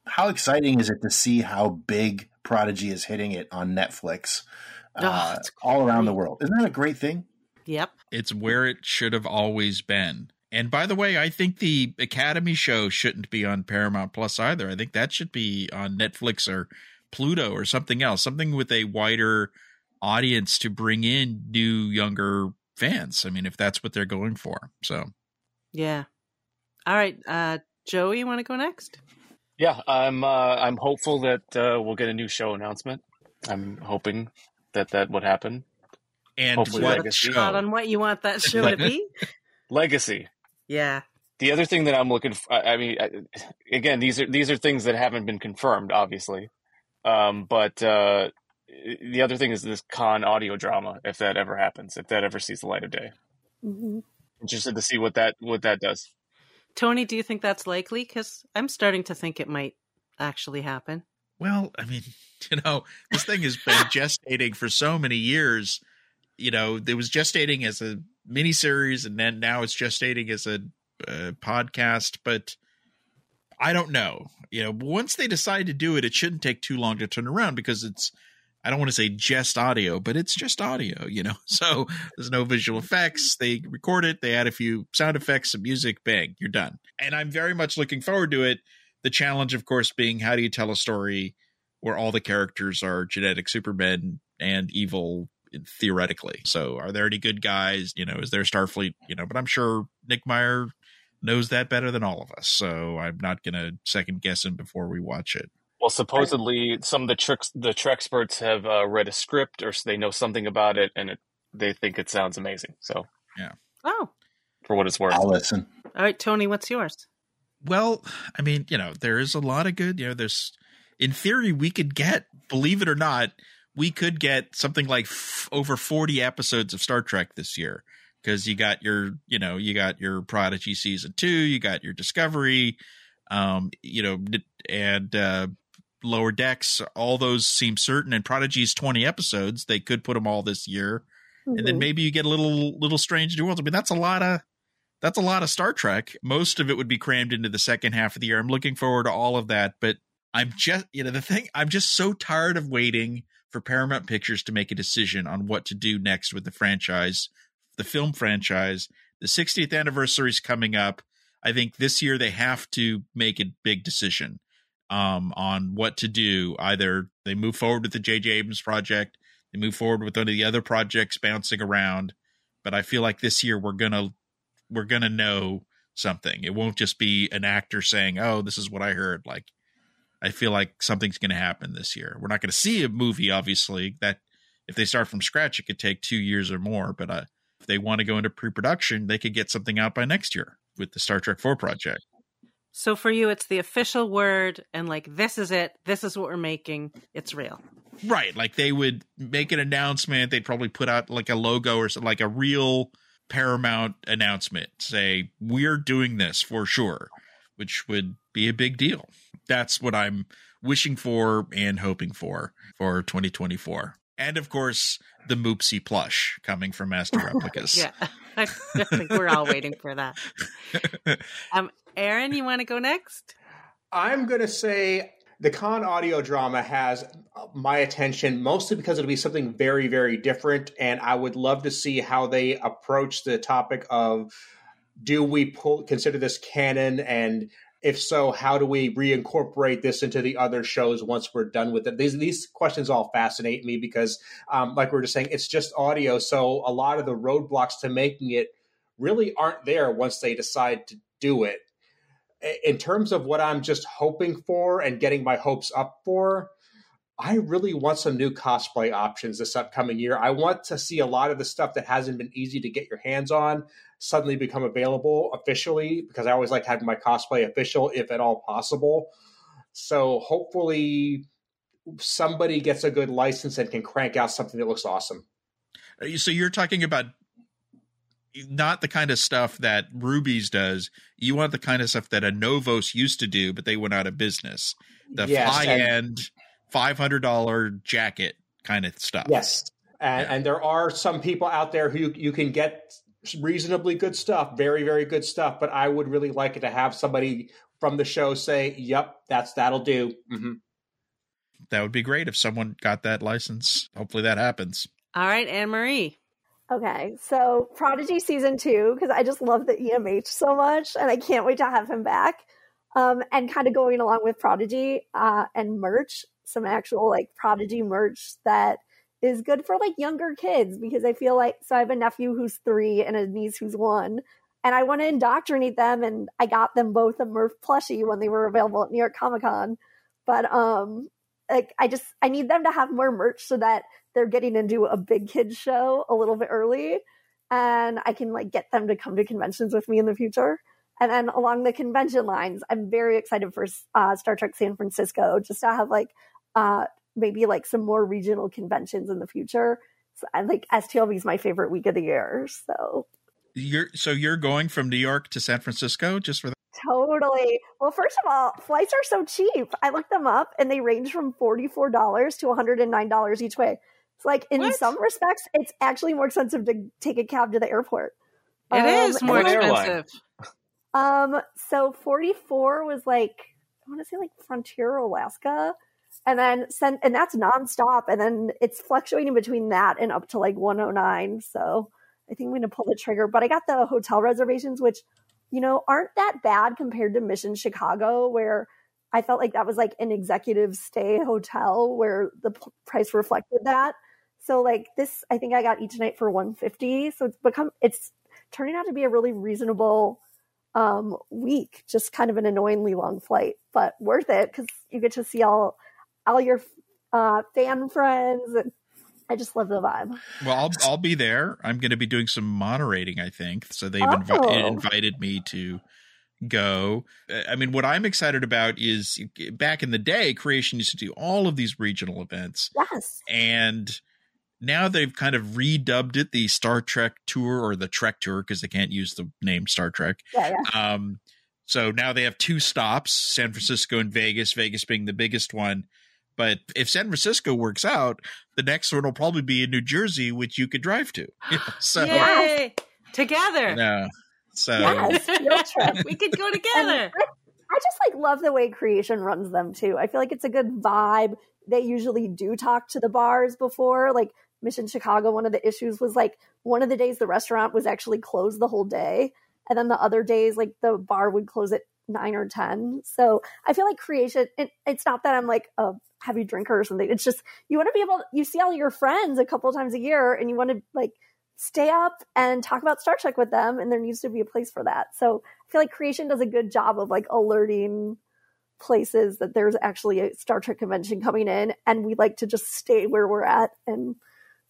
D: How exciting is it to see how big Prodigy is hitting it on Netflix uh,
B: Oh, it's
D: all around the world? Isn't that a great thing?
B: Yep.
A: It's where it should have always been. And by the way, I think the Academy show shouldn't be on Paramount Plus either. I think that should be on Netflix or Pluto or something else, something with a wider audience to bring in new, younger fans. I mean, if that's what they're going for. So,
B: Yeah. All right. Uh, Joey, you want to go next?
C: Yeah, I'm uh, I'm hopeful that uh, we'll get a new show announcement. I'm hoping that that would happen.
A: and
C: Hopefully
A: what
C: Legacy.
A: Show?
B: on what you want that show to be? (laughs)
C: Legacy.
B: Yeah.
C: The other thing that I'm looking for, I I mean, I- again, these are these are things that haven't been confirmed, obviously. Um, but uh, the other thing is this Khan audio drama, if that ever happens, if that ever sees the light of day.
E: Mhm.
C: Interested to see what that what that does.
B: Tony, do you think that's likely? Because I'm starting to think it might actually happen.
A: Well, I mean, (laughs) you know, this thing has been (laughs) gestating for so many years. You know, it was gestating as a miniseries, and then now it's gestating as a uh, podcast. But I don't know. You know, once they decide to do it, it shouldn't take too long to turn around because it's. I don't want to say just audio, but it's just audio, you know. (laughs) So there's no visual effects. They record it, they add a few sound effects, some music, bang, you're done. And I'm very much looking forward to it. The challenge, of course, being how do you tell a story where all the characters are genetic supermen and evil eh, theoretically. So are there any good guys? You know, is there Starfleet? You know, but I'm sure Nick Meyer knows that better than all of us. So I'm not going to second guess him before we watch it.
C: Well, supposedly some of the tricks the Trek experts have uh, read a script or they know something about it, and it, they think it sounds amazing. So, yeah.
B: Oh.
C: for what it's worth,
D: I'll listen.
B: All right, Tony, what's yours?
A: Well, I mean, you know, there is a lot of good, you know, there's in theory we could get, believe it or not, we could get something like f- over 40 episodes of Star Trek this year because you got your, you know, you got your Prodigy season 2, you got your Discovery, um, you know, and uh Lower Decks, all those seem certain and Prodigy's 20 episodes, they could put them all this year and then
E: Mhm.
A: maybe you get a little little strange new worlds. I mean, that's a lot of that's a lot of Star Trek. Most of it would be crammed into the second half of the year. I'm looking forward to all of that, but I'm just you know the thing. I'm just so tired of waiting for Paramount Pictures to make a decision on what to do next with the franchise, the film franchise. The 60th anniversary is coming up. I think this year they have to make a big decision um, on what to do. Either they move forward with the J.J. Abrams project, they move forward with one of the other projects bouncing around. But I feel like this year we're gonna we're gonna know something. It won't just be an actor saying, "Oh, this is what I heard." Like, I feel like something's gonna happen this year. We're not gonna see a movie, obviously. That if they start from scratch, it could take two years or more. But uh, if they want to go into pre-production, they could get something out by next year with the Star Trek Four project.
B: So for you, it's the official word, and like this is it. This is what we're making. It's real.
A: Right. Like they would make an announcement. They'd probably put out like a logo or like a real Paramount announcement. Say, we're doing this for sure, which would be a big deal. That's what I'm wishing for and hoping for for 2024. And of course, the Moopsy plush coming from Master (laughs) Replicas.
B: yeah. (laughs) I think we're all waiting for that. (laughs) Um, Aaron, you want to go next?
F: I'm going to say the Khan audio drama has my attention mostly because it'll be something very very different and i would love to see how they approach the topic of do we pull consider this canon? And if so how do we reincorporate this into the other shows once we're done with it? These these questions all fascinate me because um, like we were just saying it's just audio so a lot of the roadblocks to making it really aren't there once they decide to do it in terms of what I'm just hoping for and getting my hopes up for, I really want some new cosplay options this upcoming year. I want to see a lot of the stuff that hasn't been easy to get your hands on suddenly become available officially because I always like having my cosplay official if at all possible. So hopefully somebody gets a good license and can crank out something that looks awesome.
A: Uh, so you're talking about not the kind of stuff that Rubie's does. You want the kind of stuff that Anovos used to do, but they went out of business. The yes, high end, five hundred dollar jacket kind of stuff.
F: Yes, and, yeah. and there are some people out there who you can get reasonably good stuff, very very good stuff. But I would really like it to have somebody from the show say, "Yep, that's that'll do." Mm-hmm.
A: That would be great if someone got that license. Hopefully, that happens.
B: All right, Ann Marie.
E: Okay, so Prodigy season two because I just love the EMH so much, and I can't wait to have him back. Um, and kind of going along with Prodigy uh, and merch, some actual like Prodigy merch that is good for like younger kids because I feel like so I have a nephew who's three and a niece who's one, and I want to indoctrinate them, and I got them both a Murph plushie when they were available at New York Comic Con, but um, like I just I need them to have more merch so that they're getting into a big kids show a little bit early and I can like get them to come to conventions with me in the future. And then along the convention lines, I'm very excited for uh, Star Trek San Francisco just to have like uh, maybe like some more regional conventions in the future. So I like STLV is my favorite week of the year. So
A: you're so you're going from New York to San Francisco just for that?
E: Totally. Well, first of all, flights are so cheap. I looked them up and they range from $44 to $109 each way. It's like in what? some respects, it's actually more expensive to take a cab to the airport.
B: It um, is more expensive.
E: Um, so 44 was like, I want to say like Frontier, Alaska. And then send, and that's nonstop. And then it's fluctuating between that and up to like 109. So I think I'm going to pull the trigger. But I got the hotel reservations, which, you know, aren't that bad compared to Mission Chicago, where I felt like that was like an executive stay hotel where the p- price reflected that. So like this, I think I got each night for 150. So it's become, it's turning out to be a really reasonable um, week, just kind of an annoyingly long flight, but worth it because you get to see all, all your uh, fan friends. And I just love the vibe.
A: Well, I'll, I'll be there. I'm going to be doing some moderating, I think. So they've oh. invi- invited me to go. I mean, what I'm excited about is back in the day, Creation used to do all of these regional events.
E: Yes.
A: And now they've kind of redubbed it the Star Trek Tour or the Trek Tour because they can't use the name Star Trek.
E: Yeah, yeah.
A: Um, so now they have two stops: San Francisco and Vegas. Vegas being the biggest one. But if San Francisco works out, the next one will probably be in New Jersey, which you could drive to. (laughs)
B: so (gasps) Yay! together.
A: Yeah. So
E: yes, (laughs)
B: we could go together.
E: I, I just like love the way creation runs them too. I feel like it's a good vibe. They usually do talk to the bars before, like Mission Chicago, one of the issues was like one of the days the restaurant was actually closed the whole day. And then the other days, like the bar would close at nine or 10. So I feel like creation, it, it's not that I'm like a heavy drinker or something. It's just you want to be able, you see all your friends a couple times a year and you want to like stay up and talk about Star Trek with them. And there needs to be a place for that. So I feel like creation does a good job of like alerting places that there's actually a Star Trek convention coming in. And we like to just stay where we're at and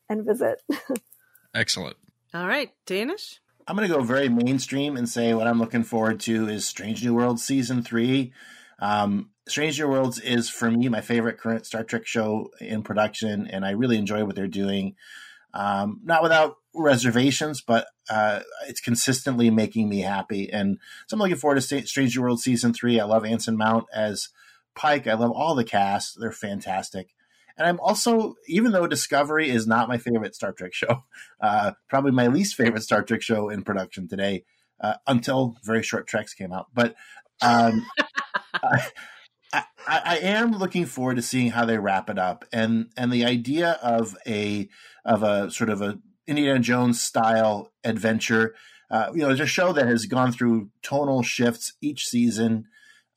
E: and visit. (laughs)
A: Excellent.
B: All right, Dénes.
D: I'm going to go very mainstream and say what I'm looking forward to is Strange New Worlds season three. Um, Strange New Worlds is for me my favorite current Star Trek show in production, and I really enjoy what they're doing. Um, not without reservations, but uh, it's consistently making me happy, and so I'm looking forward to Strange New Worlds season three. I love Anson Mount as Pike. I love all the cast; they're fantastic. And I'm also, even though Discovery is not my favorite Star Trek show, (laughs) uh, probably my least favorite Star Trek show in production today, uh, until very short treks came out. But um, (laughs) I, I, I, am looking forward to seeing how they wrap it up, and and the idea of a of a sort of a Indiana Jones style adventure. Uh, you know, it's a show that has gone through tonal shifts each season.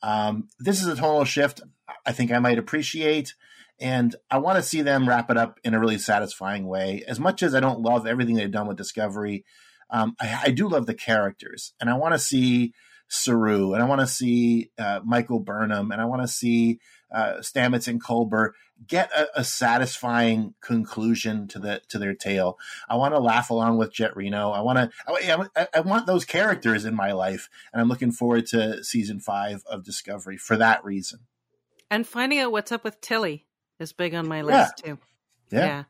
D: Um, this is a tonal shift I think I might appreciate. And I want to see them wrap it up in a really satisfying way. As much as I don't love everything they've done with Discovery, um, I, I, do love the characters, and I want to see Saru, and I want to see uh, Michael Burnham, and I want to see uh, Stamets and Culber get a, a, satisfying conclusion to the to their tale. I want to laugh along with Jet Reno. I want to. I, I, want those characters in my life, and I'm looking forward to season five of Discovery for that reason.
B: And finding out what's up with Tilly is big on my list
D: yeah.
B: too.
D: Yeah. yeah.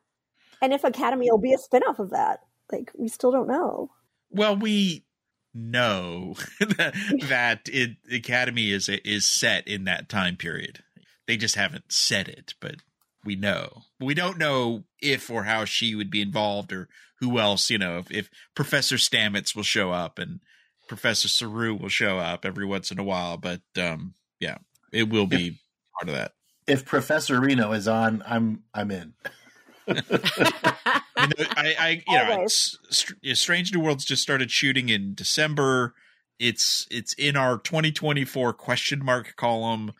E: And if Academy will be a spinoff of that, like we still don't know.
A: Well, we know (laughs) that, that it, Academy is is set in that time period. They just haven't said it, but we know. We don't know if or how she would be involved or who else, you know, if, if Professor Stamets will show up and Professor Saru will show up every once in a while, but um yeah, it will be part of that
D: if Professor Reno is on, I'm I'm in. (laughs)
A: I, I, you know, Strange New Worlds just started shooting in December. It's it's in our 2024 question mark column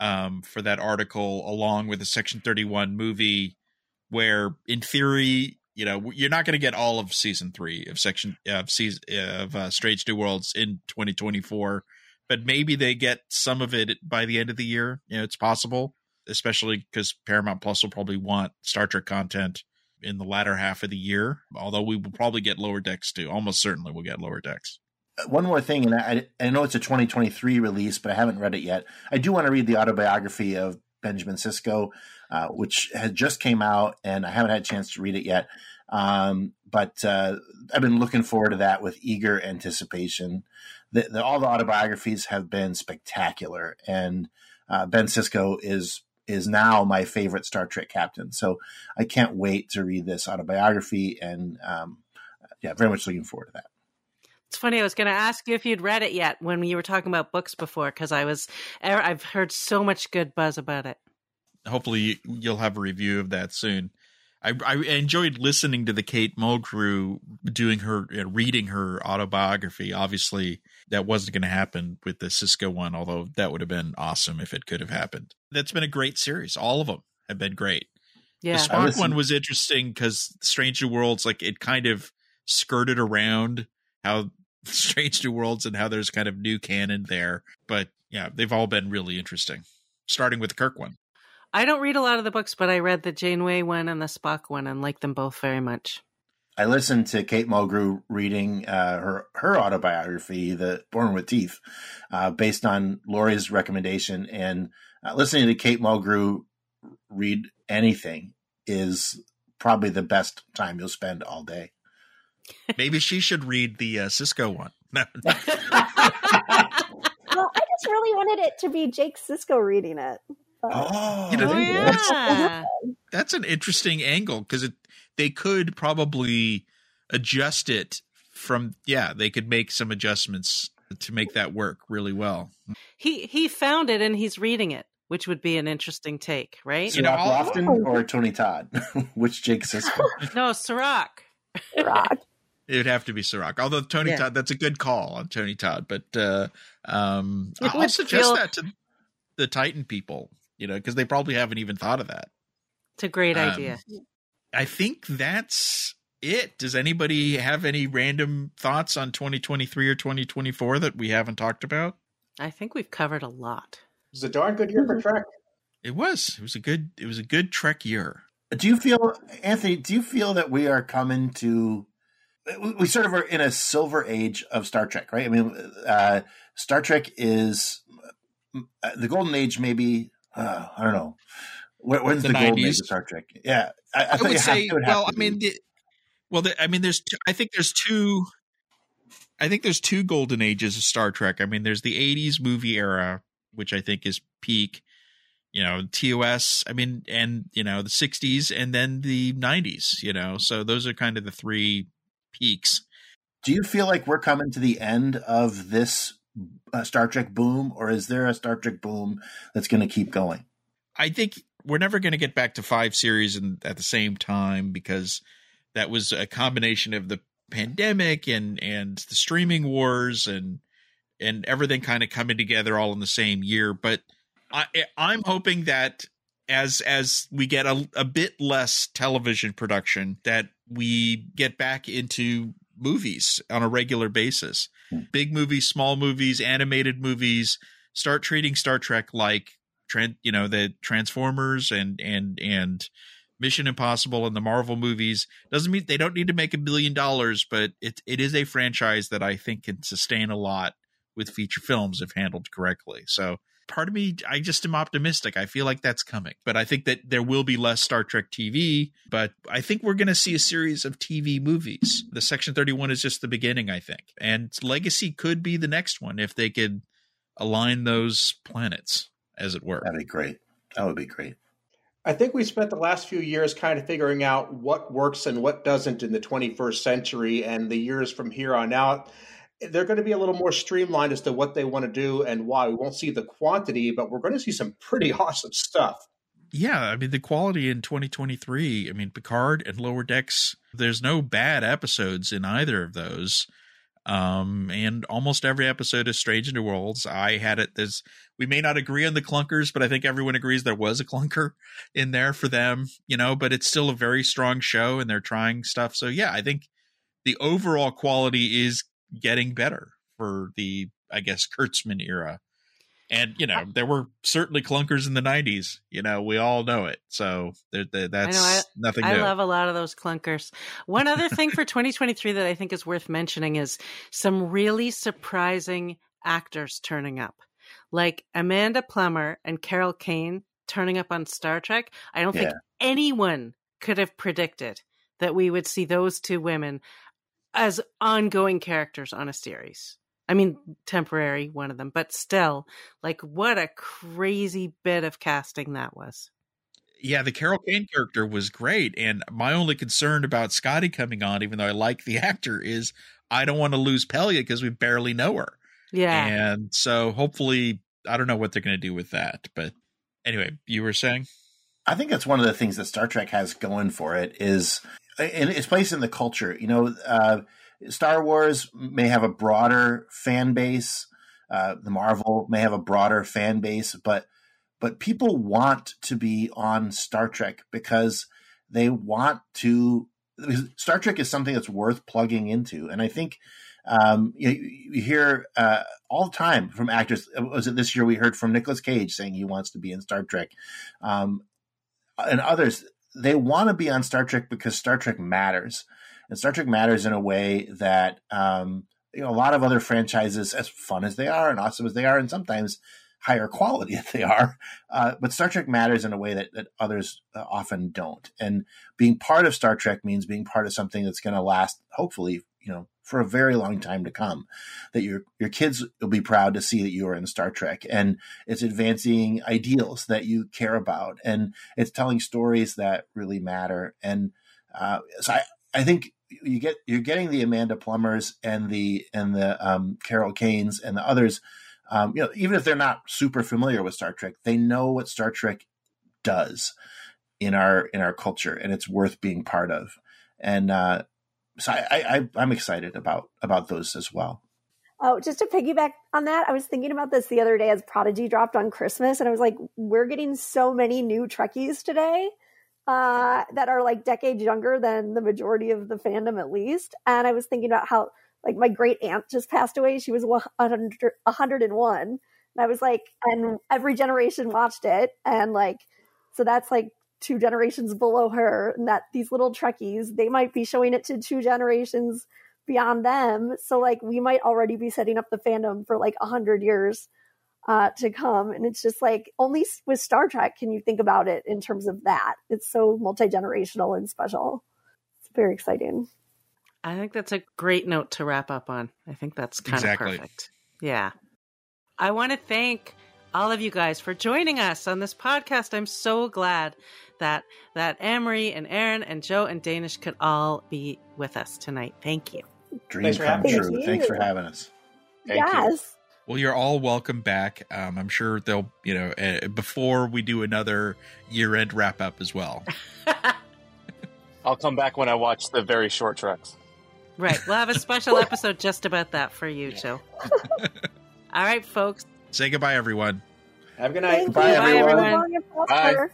A: um, for that article, along with the Section 31 movie, where in theory, you know, you're not going to get all of season three of section of season of uh, Strange New Worlds in 2024, but maybe they get some of it by the end of the year. You know, it's possible especially because Paramount Plus will probably want Star Trek content in the latter half of the year. Although we will probably get Lower Decks too. Almost certainly we'll get Lower Decks.
D: Uh, one more thing, and I, I know it's a 2023 release, but I haven't read it yet. I do want to read the autobiography of Benjamin Sisko, uh, which has just came out, and I haven't had a chance to read it yet. Um, but uh, I've been looking forward to that with eager anticipation. The, the, all the autobiographies have been spectacular, and uh, Ben Sisko is is now my favorite Star Trek captain. So I can't wait to read this autobiography, and um, yeah, very much looking forward to that.
B: It's funny. I was going to ask you if you'd read it yet when you were talking about books before, because I was er, I've heard so much good buzz about it.
A: Hopefully, you'll have a review of that soon. I, I enjoyed listening to the Kate Mulgrew doing her uh, reading her autobiography. Obviously, that wasn't going to happen with the Sisko one, although that would have been awesome if it could have happened. That's been a great series. All of them have been great.
B: Yeah,
A: the Spock one was interesting because Strange New Worlds, like it kind of skirted around how (laughs) Strange New Worlds and how there's kind of new canon there. But yeah, they've all been really interesting. Starting with the Kirk one.
B: I don't read a lot of the books, but I read the Janeway one and the Spock one and like them both very much.
D: I listened to Kate Mulgrew reading uh, her her autobiography, "The Born with Teeth," uh, based on Laurie's recommendation, and uh, listening to Kate Mulgrew read anything is probably the best time you'll spend all day.
A: Maybe she should read the uh, Sisko one. (laughs) (laughs) well,
E: I just really wanted it to be Jake Sisko reading it.
A: Oh, you know, oh yeah. That's, an interesting angle because they could probably adjust it from yeah they could make some adjustments to make that work really well.
B: He he found it and he's reading it, which would be an interesting take, right?
D: You know, Lofton or Tony Todd, (laughs) which Jake Sisko? (laughs)
B: no, Cirroc.
E: Cirroc.
A: It would have to be Cirroc. Although Tony yeah. Todd, that's a good call on Tony Todd. But uh, um, I'll suggest feel... that to the Titan people you know, because they probably haven't even thought of that.
B: It's a great um, idea.
A: I think that's it. Does anybody have any random thoughts on 2023 or 2024 that we haven't talked about?
B: I think we've covered a lot.
F: It was a darn good year for Trek.
A: It was. It was a good. It was a good Trek year.
D: Do you feel, Anthony? Do you feel that we are coming to? We sort of are in a silver age of Star Trek, right? I mean, uh, Star Trek is uh, the golden age. Maybe uh, I don't know. When's the, the golden age of Star Trek? Yeah,
A: I, I, I would say. Have, well, I mean, the, well, the, I mean, there's. Two, I think there's two. I think there's two golden ages of Star Trek. I mean, there's the '80s movie era, which I think is peak, you know tos i mean and you know the 60s and then the 90s you know so those are kind of the three peaks
D: do you feel like we're coming to the end of this uh, star trek boom or is there a star trek boom that's going to keep going
A: i think we're never going to get back to five series in, at the same time because that was a combination of the pandemic and and the streaming wars and and everything kind of coming together all in the same year but I, I'm hoping that as as we get a, a bit less television production, that we get back into movies on a regular basis. Hmm. Big movies, small movies, animated movies. Start treating Star Trek like, you know, the Transformers and and and Mission Impossible and the Marvel movies. Doesn't mean they don't need to make a billion dollars, but it it is a franchise that I think can sustain a lot with feature films if handled correctly. So part of me, I just am optimistic. I feel like that's coming, but I think that there will be less Star Trek TV. But I think we're going to see a series of TV movies. The Section 31 is just the beginning, I think. And Legacy could be the next one if they could align those planets, as it were.
D: That'd be great. That would be great.
F: I think we spent the last few years kind of figuring out what works and what doesn't in the 21st century, and the years from here on out they're going to be a little more streamlined as to what they want to do and why. We won't see the quantity, but we're going to see some pretty (laughs) awesome stuff.
A: Yeah, I mean the quality in 2023. I mean Picard and Lower Decks. There's no bad episodes in either of those, um, and almost every episode of Strange New Worlds. I had it. There's we may not agree on the clunkers, but I think everyone agrees there was a clunker (laughs) in there for them. You know, but it's still a very strong show, and they're trying stuff. So yeah, I think the overall quality is getting better for the I guess Kurtzman era. And you know there were certainly clunkers in the '90s. You know we all know it. So there, there, that's I know, I, nothing.
B: I
A: new.
B: love a lot of those clunkers. One other thing for 2023 that I think is worth mentioning is some really surprising actors turning up, like Amanda Plummer and Carol Kane turning up on Star Trek. I don't yeah. think anyone could have predicted that we would see those two women as ongoing characters on a series. I mean, temporary, one of them, but still, like, what a crazy bit of casting that was.
A: Yeah, the Carol Kane character was great. And my only concern about Scotty coming on, even though I like the (laughs) actor, is I don't want to lose Pelia because we barely know her.
B: Yeah.
A: And so hopefully, I don't know what they're going to do with that. But anyway, you were saying?
D: I think that's one of the things that Star Trek has going for it is in its placed in the culture. You know, uh, Star Wars may have a broader fan base. Uh, the Marvel may have a broader fan base, but but people want to be on Star Trek because they want to. Star Trek is something that's worth plugging into, and I think um, you, you, hear uh, all the time from actors. Was it this year we heard from Nicolas Cage saying he wants to be in Star Trek, um, and others they want to be on Star Trek because Star Trek matters, and Star Trek matters in a way that um, you know a lot of other franchises, as fun as they are and awesome as they are, and sometimes higher quality (laughs) as they are, uh, but Star Trek matters in a way that that others uh, often don't. And being part of Star Trek means being part of something that's going to last, hopefully, you know, for a very long time to come. That your your kids will be proud to see that you are in Star Trek, and it's advancing ideals that you care about, and it's telling stories that really matter. And uh, so I I think you get you're getting the Amanda Plummers and the and the um, Carol Kanes and the others. Um, you know, even if they're not super familiar with Star Trek, they know what Star Trek does in our in our culture, and it's worth being part of. And uh, so I, I I'm excited about about those as well.
E: Oh, just to piggyback on that, I was thinking about this the other day as Prodigy dropped on Christmas, and I was like, we're getting so many new Trekkies today uh, that are like decades younger than the majority of the fandom, at least. And I was thinking about how, like, my great aunt just passed away. She was 100, 101. And I was like, and every generation watched it. And like, so that's like two generations below her, and that these little Trekkies they might be showing it to two generations beyond them. So like we might already be setting up the fandom for like a hundred years uh, to come. And it's just like only with Star Trek can you think about it in terms of that. It's so multi generational and special. It's very exciting.
B: I think that's a great note to wrap up on. I think that's kind
A: Exactly.
B: of perfect. Yeah. I want to thank all of you guys for joining us on this podcast. I'm so glad that that Ann Marie and Aaron and Joe and Dénes could all be with us tonight. Thank you.
D: Dream
F: Thanks
D: come true.
E: Thank
D: Thanks for having us.
C: Thank you.
E: Yes.
A: Well, you're all welcome back. Um, I'm sure they'll, you know, uh, before we do another year end wrap up as well. (laughs)
C: I'll come back when I watch the very short treks.
B: right. We'll have a special (laughs) episode just about that for you, Joe. all right, folks.
A: Say goodbye, everyone.
F: Have a good night.
E: Thank
D: Bye,
E: you.
D: everyone.
E: Long and
C: Bye.
E: prosper.